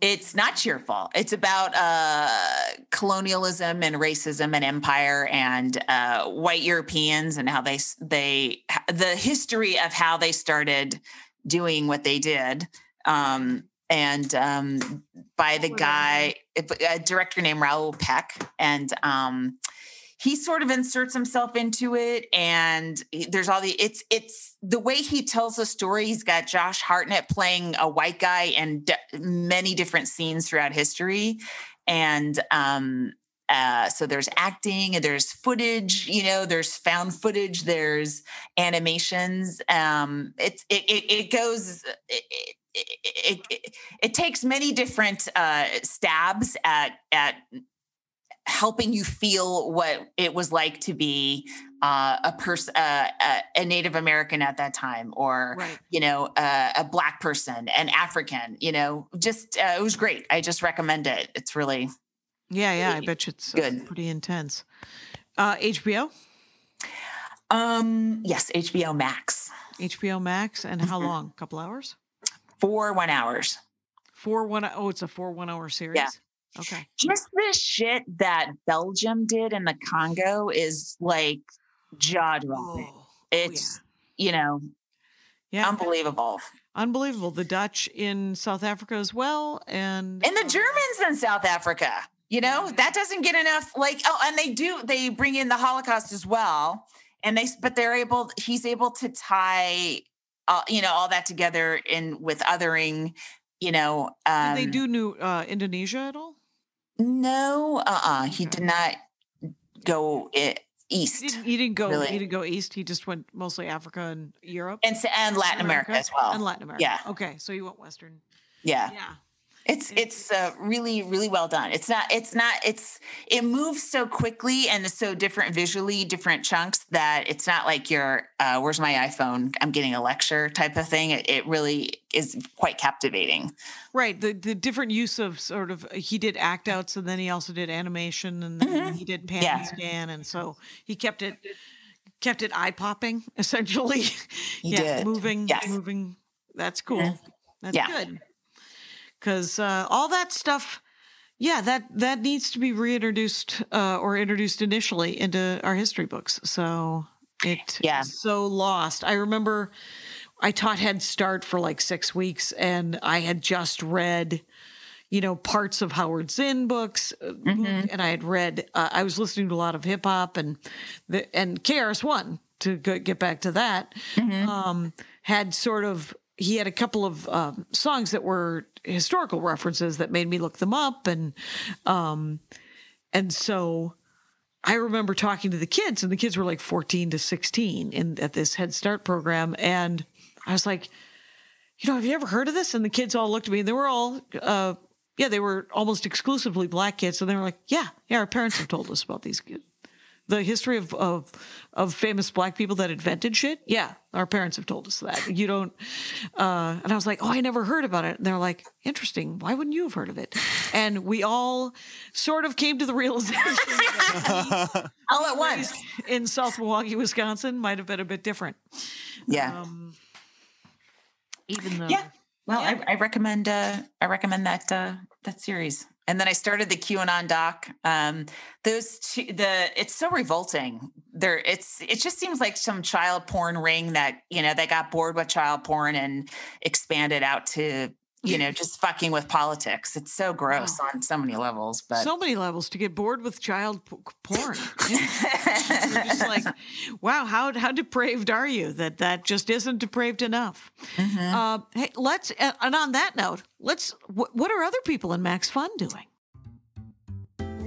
It's not cheerful. It's about uh, colonialism and racism and empire and uh, white Europeans and how they they the history of how they started doing what they did. Um, and um, by the guy, a director named Raoul Peck, and um, he sort of inserts himself into it and there's all the it's it's the way he tells the story he's got josh hartnett playing a white guy in d- many different scenes throughout history and um uh, so there's acting and there's footage you know there's found footage there's animations um it it, it goes it, it, it, it, takes many different uh stabs at at helping you feel what it was like to be uh, a person, uh, uh, a Native American at that time, or Right. you know, uh, a black person, an African. You know, just uh, it was great. I just recommend it. It's really Yeah, yeah. I bet you it's uh, Good. pretty intense. Uh, HBO, um yes, HBO Max HBO Max, and Mm-hmm. how long? A couple hours? For one hours. Four one oh. Oh, it's a four one hour series. Yeah. Okay. Just the shit that Belgium did in the Congo is like jaw dropping. Oh, oh, it's you know yeah. unbelievable. Unbelievable. The Dutch in South Africa as well, and and the uh, Germans in South Africa. You know that doesn't get enough. Like oh, and they do. They bring in the Holocaust as well, and they but they're able. He's able to tie, uh, you know, all that together in with othering. You know, um, Did they do New uh, Indonesia at all? No, uh, uh he did not go i- He east didn't, he didn't go. Really? He didn't go east. He just went mostly Africa and Europe and and Latin America, as well. and Latin America. Yeah. Okay, so you went western. Yeah, Yeah. It's it's uh, really really well done. It's not it's not it's it moves so quickly and is so different visually, different chunks that it's not like you're uh, where's my iPhone? I'm getting a lecture type of thing. It, it really is quite captivating. Right. The the different use of sort of he did act outs and then he also did animation and then he did pan Mm-hmm. Yeah. and scan and so he kept it kept it eye popping <laughs> essentially. He yeah, did. moving Yes. Mm-hmm. moving. That's cool. That's Yeah. good. Cuz uh, all that stuff yeah, that that needs to be reintroduced uh, or introduced initially into our history books. So it Yeah. so lost. I remember I taught Head Start for like six weeks, and I had just read, you know, parts of Howard Zinn books, uh, and I had read. Uh, I was listening to a lot of hip hop and the and KRS One to get back to that. Um, had sort of he had a couple of um, songs that were historical references that made me look them up, and um, and so I remember talking to the kids, and the kids were like 14 to 16 in at this Head Start program. And I was like, you know, have you ever heard of this? And the kids all looked at me, and they were all, uh, yeah, they were almost exclusively black kids. And they were like, yeah, yeah, our parents have told us about these kids. The history of, of of famous black people that invented shit. Yeah, our parents have told us that. You don't. Uh, and I was like, oh, I never heard about it. And they're like, interesting. Why wouldn't you have heard of it? And we all sort of came to the realization that <laughs> All at once. in South Milwaukee, Wisconsin, might have been a bit different. Yeah. Um, even though, yeah. Well, I, I recommend uh, I recommend that uh, that series. And then I started the QAnon doc. Um, those two, the it's so revolting. There, it's it just seems like some child porn ring that you know they got bored with child porn and expanded out to you know just fucking with politics. It's so gross on so many levels. But so many levels to get bored with child p- porn. <laughs> You're <laughs> just like, wow, how how depraved are you that that just isn't depraved enough? Uh, hey, let's and on that note, let's. Wh- what are other people in Max Fun doing?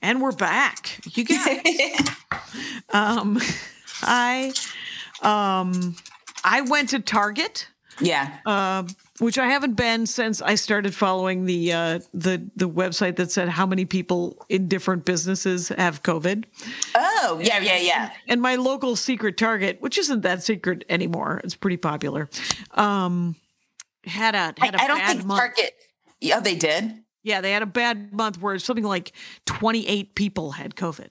And we're back. You guys. <laughs> um, I um, I went to Target. yeah, uh, which I haven't been since I started following the uh, the the website that said how many people in different businesses have COVID. oh yeah, yeah, yeah. And my local secret Target, which isn't that secret anymore, it's pretty popular. Um, had a I, had a I don't bad think month. Target. Yeah, they did. Yeah, they had a bad month where something like twenty eight people had COVID.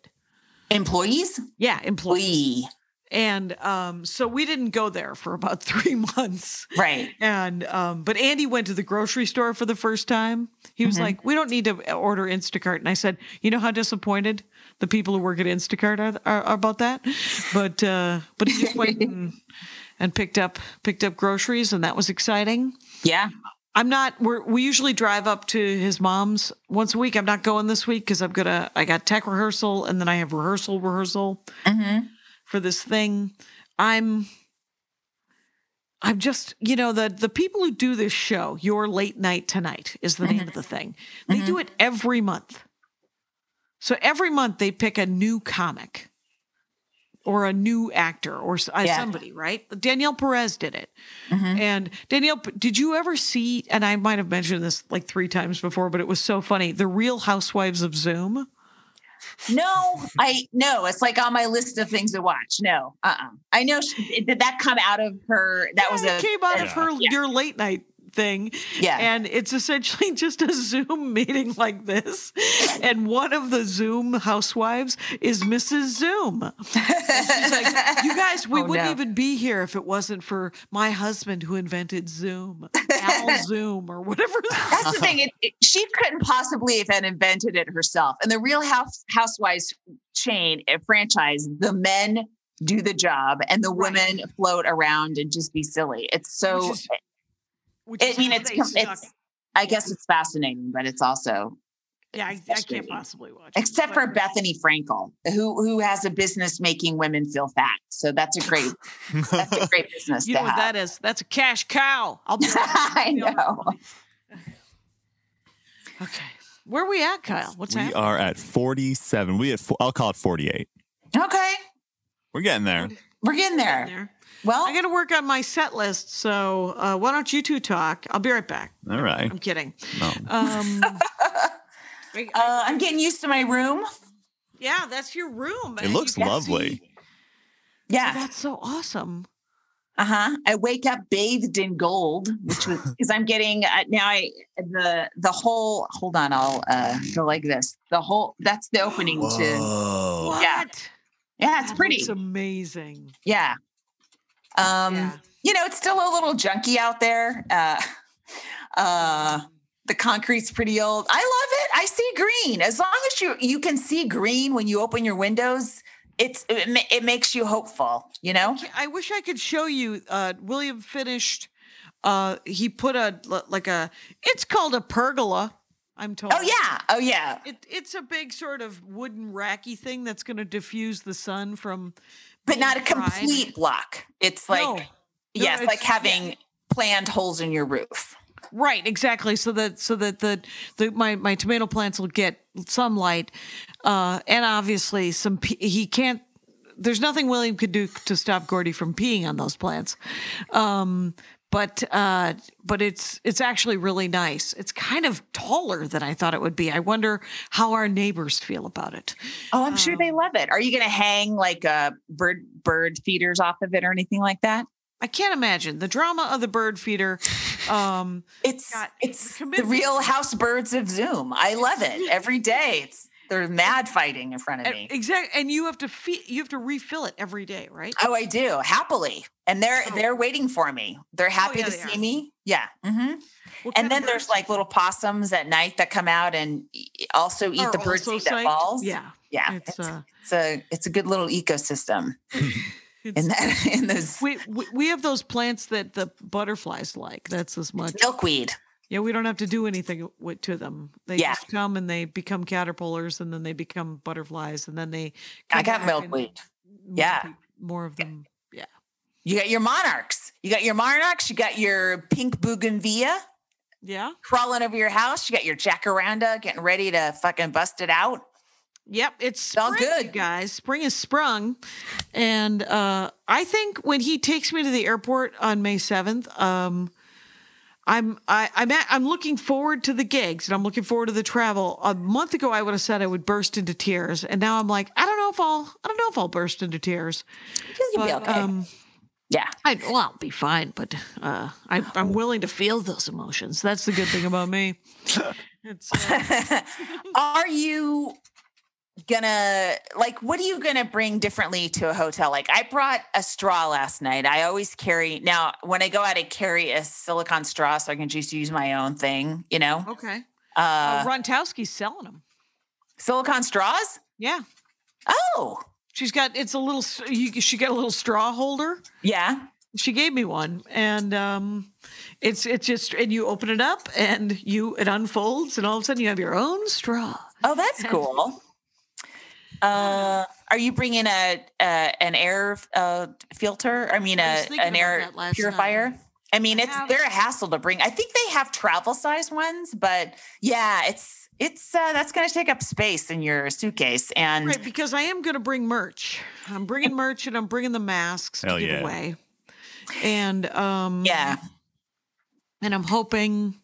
Employees. Yeah, employees. We And um, so we didn't go there for about <laughs> three months. right. And um, but Andy went to the grocery store for the first time. He was like, "We don't need to order Instacart." And I said, "You know how disappointed the people who work at Instacart are, are, are about that." But uh, but he just went <laughs> and, and picked up picked up groceries, and that was exciting. Yeah. I'm not. We're, we usually drive up to his mom's once a week. I'm not going this week because I'm gonna. I got tech rehearsal, and then I have rehearsal rehearsal mm-hmm. for this thing. I'm. I'm just, you know, the the people who do this show, Your Late Night Tonight is the name of mm-hmm. the thing. They do mm-hmm. it every month. So every month they pick a new comic or a new actor or uh, Yeah. somebody, right? Danielle Perez did it. And Danielle, did you ever see, and I might have mentioned this like three times before, but it was so funny, The Real Housewives of Zoom? No, I no. It's like on my list of things to watch. No, uh, uh I know. She, did that come out of her? That was a it came out of her Yeah. your late night thing. Yeah. And it's essentially <laughs> just a Zoom meeting like this. And one of the Zoom housewives is Mrs. Zoom. And she's like, you guys, we <laughs> Oh, wouldn't no. even be here if it wasn't for my husband who invented Zoom, Al <laughs> Zoom, or whatever. That's the thing. It, it- she couldn't possibly have invented it herself. And the Real House Housewives chain uh, franchise, the men do the job and the women float around and just be silly. It's so. Is- which I mean, how <laughs> it's they it's. I guess it's fascinating, but it's also Yeah, I, I can't possibly watch. it, except for Bethenny Frankel, who who has a business making women feel fat. So that's a great that's a great <laughs> business You to know what have. that is? That's a cash cow. I'll <laughs> be I know. Okay. Where are we at, Kyle? What's happening? we happening? are at 47. We at fo- I'll call it 48. Okay, We're getting there. we're getting there. There. Well, I got to work on my set list, so uh, why don't you two talk? I'll be right back. All right. I'm kidding. No. Um, I- <laughs> Uh, I'm getting used to my room. yeah, that's your room. It looks lovely. see- Yeah. That's so awesome. Uh huh. I wake up bathed in gold, which was <laughs> because I'm getting uh, now. I the the whole. Hold on, I'll uh, go like this. The whole. That's the opening to. What? Yeah. Yeah, it's That pretty. It's amazing. Yeah. Um, Yeah. you know, it's still a little junky out there. Uh, <laughs> uh, the concrete's pretty old. I love it. I see green. As long as you you can see green when you open your windows, it's it, it makes you hopeful. You know. I wish I could show you. Uh, William finished. Uh, he put a like a. It's called a pergola. I'm told. Oh yeah. Oh yeah. It, it's a big sort of wooden racky thing that's going to diffuse the sun from. But not a complete block. It's like No. yes, it's- like having planned holes in your roof. Right, exactly. So that so that the the my my tomato plants will get some light, uh, and obviously some. He can't. There's nothing William could do to stop Gordy from peeing on those plants, um, but uh, but it's it's actually really nice. It's kind of taller than I thought it would be. I wonder how our neighbors feel about it. Oh, I'm sure they Um, love it. Are you going to hang like uh, bird bird feeders off of it or anything like that? I can't imagine the drama of the bird feeder. Um, It's Got it's the real house birds of Zoom. I love it <laughs> every day. It's they're mad fighting in front of me. exactly, and you have to feed. You have to refill it every day, right? Oh, I do happily, and they're Oh. they're waiting for me. They're happy yeah, to they see are. me. Yeah. hmm And then there's like little possums at night that come out and also eat the bird also seed that falls. Yeah, yeah. it's It's, uh, it's a it's a good little ecosystem <laughs> <laughs> in that in those we, we we have those plants that the butterflies like. That's as much. milkweed. Yeah, we don't have to do anything with, to them. They Yeah. just come and they become caterpillars, and then they become butterflies, and then they. I got milkweed. Yeah. more of them. You got your monarchs. You got your monarchs. You got your pink bougainvillea Yeah. crawling over your house. You got your jacaranda getting ready to fucking bust it out. Yep, it's all spring, you good. guys. Spring is sprung, and uh, I think when he takes me to the airport on May seventh, um, I'm I, I'm at, I'm looking forward to the gigs and I'm looking forward to the travel. A month ago, I would have said I would burst into tears, and now I'm like, I don't know if I'll I don't know if I'll burst into tears. But, okay. um, yeah. I well, I'll be fine, but uh, I, I'm willing to feel those emotions. That's the good thing about me. <laughs> Uh, Are you gonna like what are you gonna bring differently to a hotel? Like I brought a straw last night. I always carry now when I go out, I carry a silicone straw so I can just use my own thing, you know? okay. Uh, Uh, Rontowski's selling them. silicone straws? Yeah. Oh, She's got it's a little you, she got a little straw holder. yeah. She gave me one and um it's it's just and you open it up and you it unfolds and all of a sudden you have your own straw. Oh, that's cool. Uh, are you bringing a, a an air uh, filter? I mean, I a an air purifier. night. I mean, I it's have- they're a hassle to bring. I think they have travel size ones, but yeah, it's it's uh, that's going to take up space in your suitcase. And Right, because I am going to bring merch. I'm bringing merch and I'm bringing the masks Hell to give yeah. away. And um yeah, and I'm hoping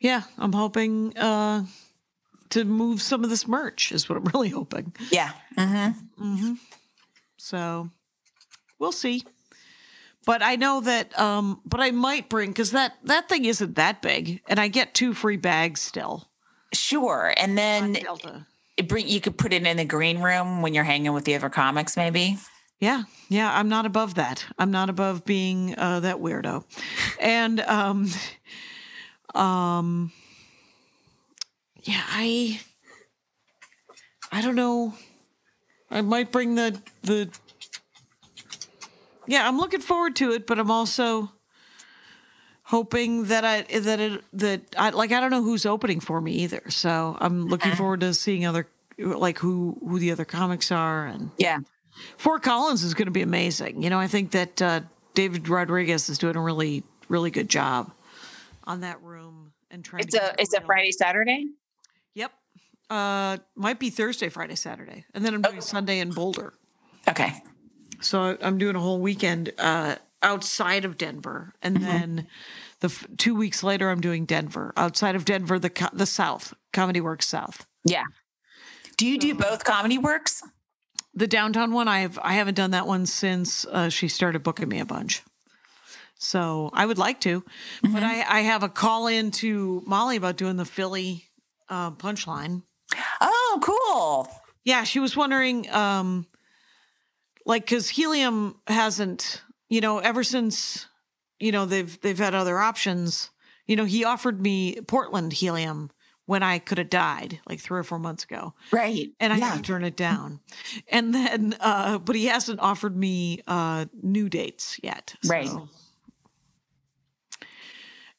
yeah, I'm hoping uh to move some of this merch is what I'm <laughs> really hoping. yeah, hmm hmm So we'll see. But I know that. Um, but I might bring because that that thing isn't that big, and I get two free bags still. Sure. And then bring you could put it in the green room when you're hanging with the other comics, maybe. Yeah, yeah, I'm not above that. I'm not above being uh, that weirdo, and um, <laughs> um, yeah, I, I don't know. I might bring the the. Yeah, I'm looking forward to it, but I'm also hoping that I that it that I like I don't know who's opening for me either. So I'm looking forward to seeing other like who who the other comics are and Yeah. Fort Collins is going to be amazing. You know, I think that uh, David Rodriguez is doing a really, really good job on that room and trying. It's to a it's a. Friday Saturday. Yep, uh, might be Thursday, Friday, Saturday, and then I'm doing Sunday in Boulder. Okay. So I'm doing a whole weekend uh, outside of Denver, and then the f- two weeks later I'm doing Denver. Outside of Denver, the co- the South Comedy Works South. Yeah. Do you do both comedy works? The downtown one, I have I haven't done that one since uh, she started booking me a bunch. So I would like to, but I, I have a call in to Molly about doing the Philly uh, punchline. Oh, cool. Yeah, she was wondering, um, like, because Helium hasn't, you know, ever since, you know, they've they've had other options. You know, he offered me Portland Helium when I could have died, like three or four months ago Right. and I yeah. had to turn it down. And then, uh, but he hasn't offered me uh, new dates yet. Right.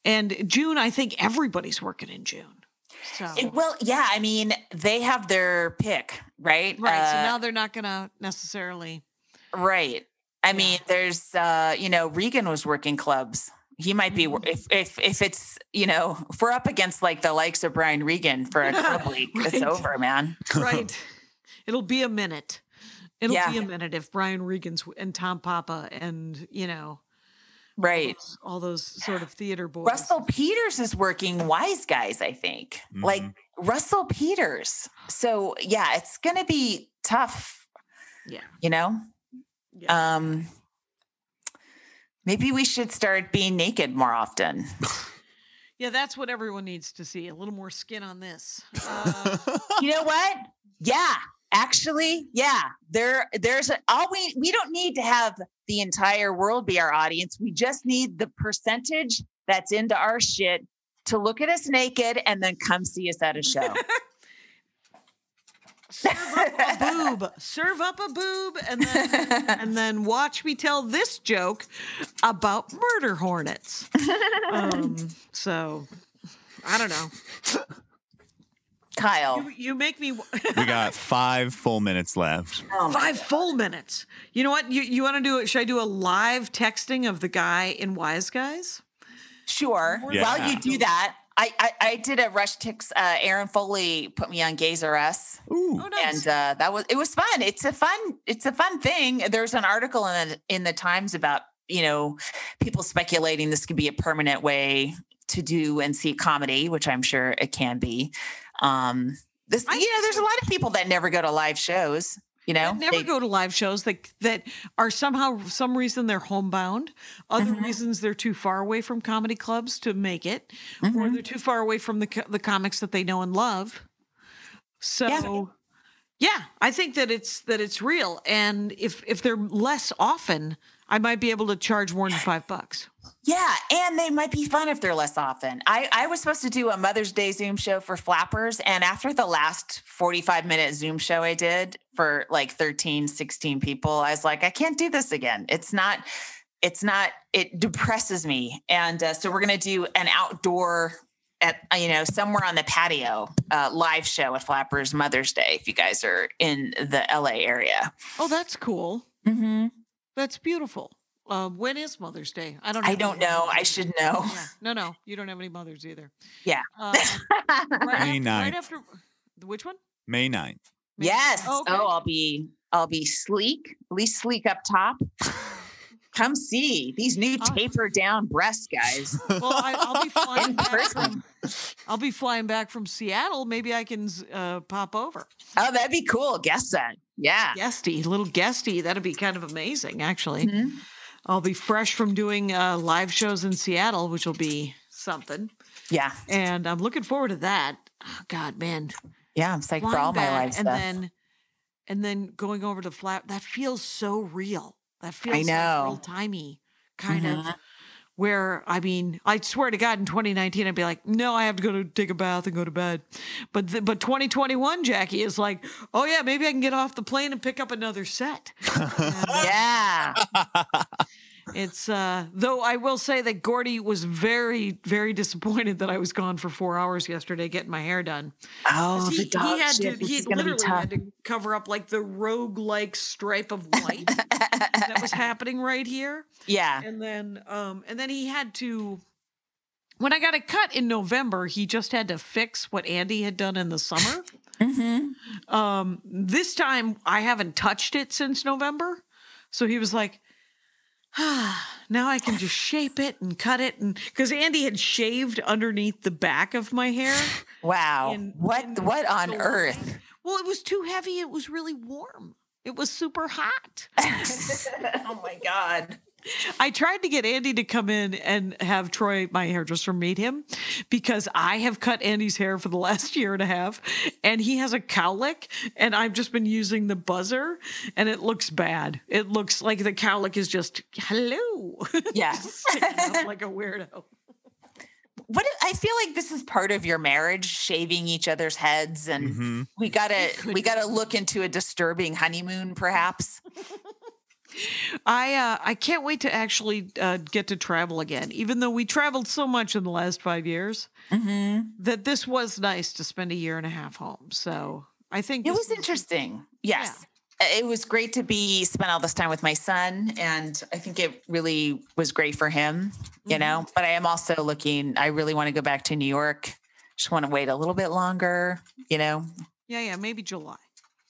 And June, I think everybody's working in June. So It- well, yeah. I mean, they have their pick, right? right. so Uh, now they're not going to necessarily. Right. I mean, there's uh, you know, Regan was working clubs. He might be Mm-hmm. if if if it's, you know, if we're up against like the likes of Brian Regan for a club <laughs> week, it's over, man. <laughs> Right. It'll be a minute. It'll Yeah. be a minute if Brian Regan's and Tom Papa and you know Right. all those sort of theater boys. Russell Peters is working Wise Guys, I think. Like Russell Peters. So yeah, it's gonna be tough, Yeah. you know? Yeah. Um maybe we should start being naked more often. <laughs> Yeah, that's what everyone needs to see. A little more skin on this. Uh, <laughs> You know what? Yeah. Actually, yeah. There there's a, all we we don't need to have the entire world be our audience. We just need the percentage that's into our shit to look at us naked and then come see us at a show. <laughs> serve up a boob. Serve up a boob, and then and <laughs> then watch me tell this joke about murder hornets. Um, so I don't know. Kyle. You, you make me <laughs> We got five full minutes left. five full minutes. You know what? You you want to do it? Should I do a live texting of the guy in Wise Guys? Sure. Yeah. While you do that, I, I I did a RushTix. Uh, Aaron Foley put me on Gazer S, Ooh. Oh, nice. and uh, that was it was fun. It's a fun it's a fun thing. There's an article in the, in the Times about you know people speculating this could be a permanent way to do and see comedy, which I'm sure it can be. Um, this I you know, there's a lot of people that never go to live shows. You know, never They- go to live shows that that are somehow some reason they're homebound other Mm-hmm. reasons they're too far away from comedy clubs to make it or Mm-hmm. they're too far away from the the comics that they know and love so yeah. i think that it's that it's real and if if they're less often i might be able to charge more than five bucks Yeah, and they might be fun if they're less often. I, I was supposed to do a Mother's Day Zoom show for flappers, and after the last 45 minute Zoom show I did for like 13, 16 people, I was like, I can't do this again. It's not, it's not, it depresses me. And uh, so we're going to do an outdoor at, you know, somewhere on the patio uh, live show at Flappers Mother's Day if you guys are in the LA area. oh that's cool Mm-hmm. That's beautiful uh, when is mother's day i don't know. I don't know. I should know. yeah. no no you don't have any mothers either Yeah. Um, <laughs> right, May after, 9th. right after which one May 9th. May- yes. Oh, Oh, okay. I'll be I'll be sleek, at least sleek up top. Come see these new Oh. taper down breasts, guys. <laughs> Well, I, I'll be <laughs> flying back person. from. I'll be flying back from Seattle. Maybe I can uh, pop over. Oh, that'd be cool. Guess that. Yeah. Guesty, little guesty. That'd be kind of amazing, actually. Mhm. I'll be fresh from doing uh, live shows in Seattle, which will be something. Yeah. And I'm looking forward to that. Oh, God, man. Yeah, I'm psyched for all my back live and stuff. then and then going over to flat that feels so real. That feels know. real timey kind Mhm. of where I mean, I swear to God, in 2019, I'd be like, no, I have to go to take a bath and go to bed. But but 2021, Jackie is like, oh yeah, maybe I can get off the plane and pick up another set. <laughs> yeah. <laughs> It's uh though I will say that Gordy was very very disappointed that I was gone for four hours yesterday getting my hair done. Oh, 'Cause the dog had shit. to he literally had to cover up like the rogue like stripe of white <laughs> that was happening right here. Yeah. And then um and then he had to when I got it cut in November, he just had to fix what Andy had done in the summer. <laughs> Mm-hmm. Um, this time I haven't touched it since November. So he was like, <sighs> now I can just shape it and cut it. And because Andy had shaved underneath the back of my hair. <laughs> Wow. in- what in what on July. earth? Well, it was too heavy. It was really warm. It was super hot. <laughs> oh my god. I tried to get Andy to come in and have Troy, my hairdresser, meet him because I have cut Andy's hair for the last year and a half and he has a cowlick and I've just been using the buzzer and it looks bad. It looks like the cowlick is just, hello. Yeah. <laughs> Like a weirdo. What I feel like this is part of your marriage, shaving each other's heads, and Mm-hmm. we gotta we gotta look into a disturbing honeymoon, perhaps. <laughs> I uh, I can't wait to actually uh, get to travel again. Even though we traveled so much in the last five years, Mm-hmm. that this was nice to spend a year and a half home. So I think It this was interesting. Yes. Uh, It was great to be spend all this time with my son, and I think it really was great for him, you know. But I am also looking. I really want to go back to New York. Just want to wait a little bit longer, you know. Yeah, yeah, maybe July.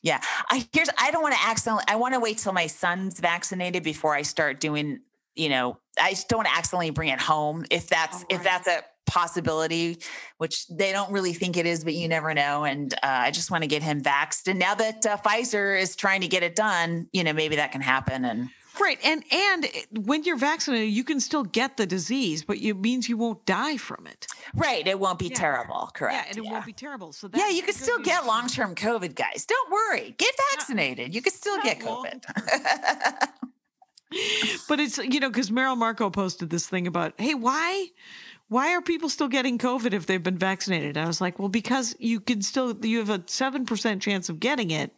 Yeah. I here's I don't want to accidentally I want to wait till my son's vaccinated before I start doing, you know, I just don't want to accidentally bring it home if that's if that's a possibility, which they don't really think it is, but you never know. And uh, I just want to get him vaxxed. And now that uh, Pfizer is trying to get it done, you know, maybe that can happen. And Right, and and when you're vaccinated, you can still get the disease, but it means you won't die from it. right, it won't be Yeah. terrible. Correct. Yeah, and it won't be terrible. So yeah, you can still news. get long term COVID, guys. Don't worry. Get vaccinated. You can still get COVID. <laughs> But it's you know because Merrill Markoe posted this thing about hey why why are people still getting COVID if they've been vaccinated? I was like, well, because you can still you have a seven percent chance of getting it,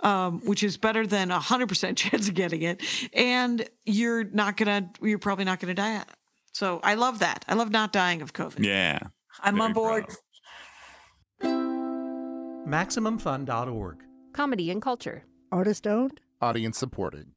um, which is better than a hundred percent <laughs> chance of getting it, and you're not gonna you're probably not gonna die. At it. So I love that. I love not dying of COVID. Yeah. I'm on board. MaximumFun.org. Comedy and culture. Artist owned? Audience supported.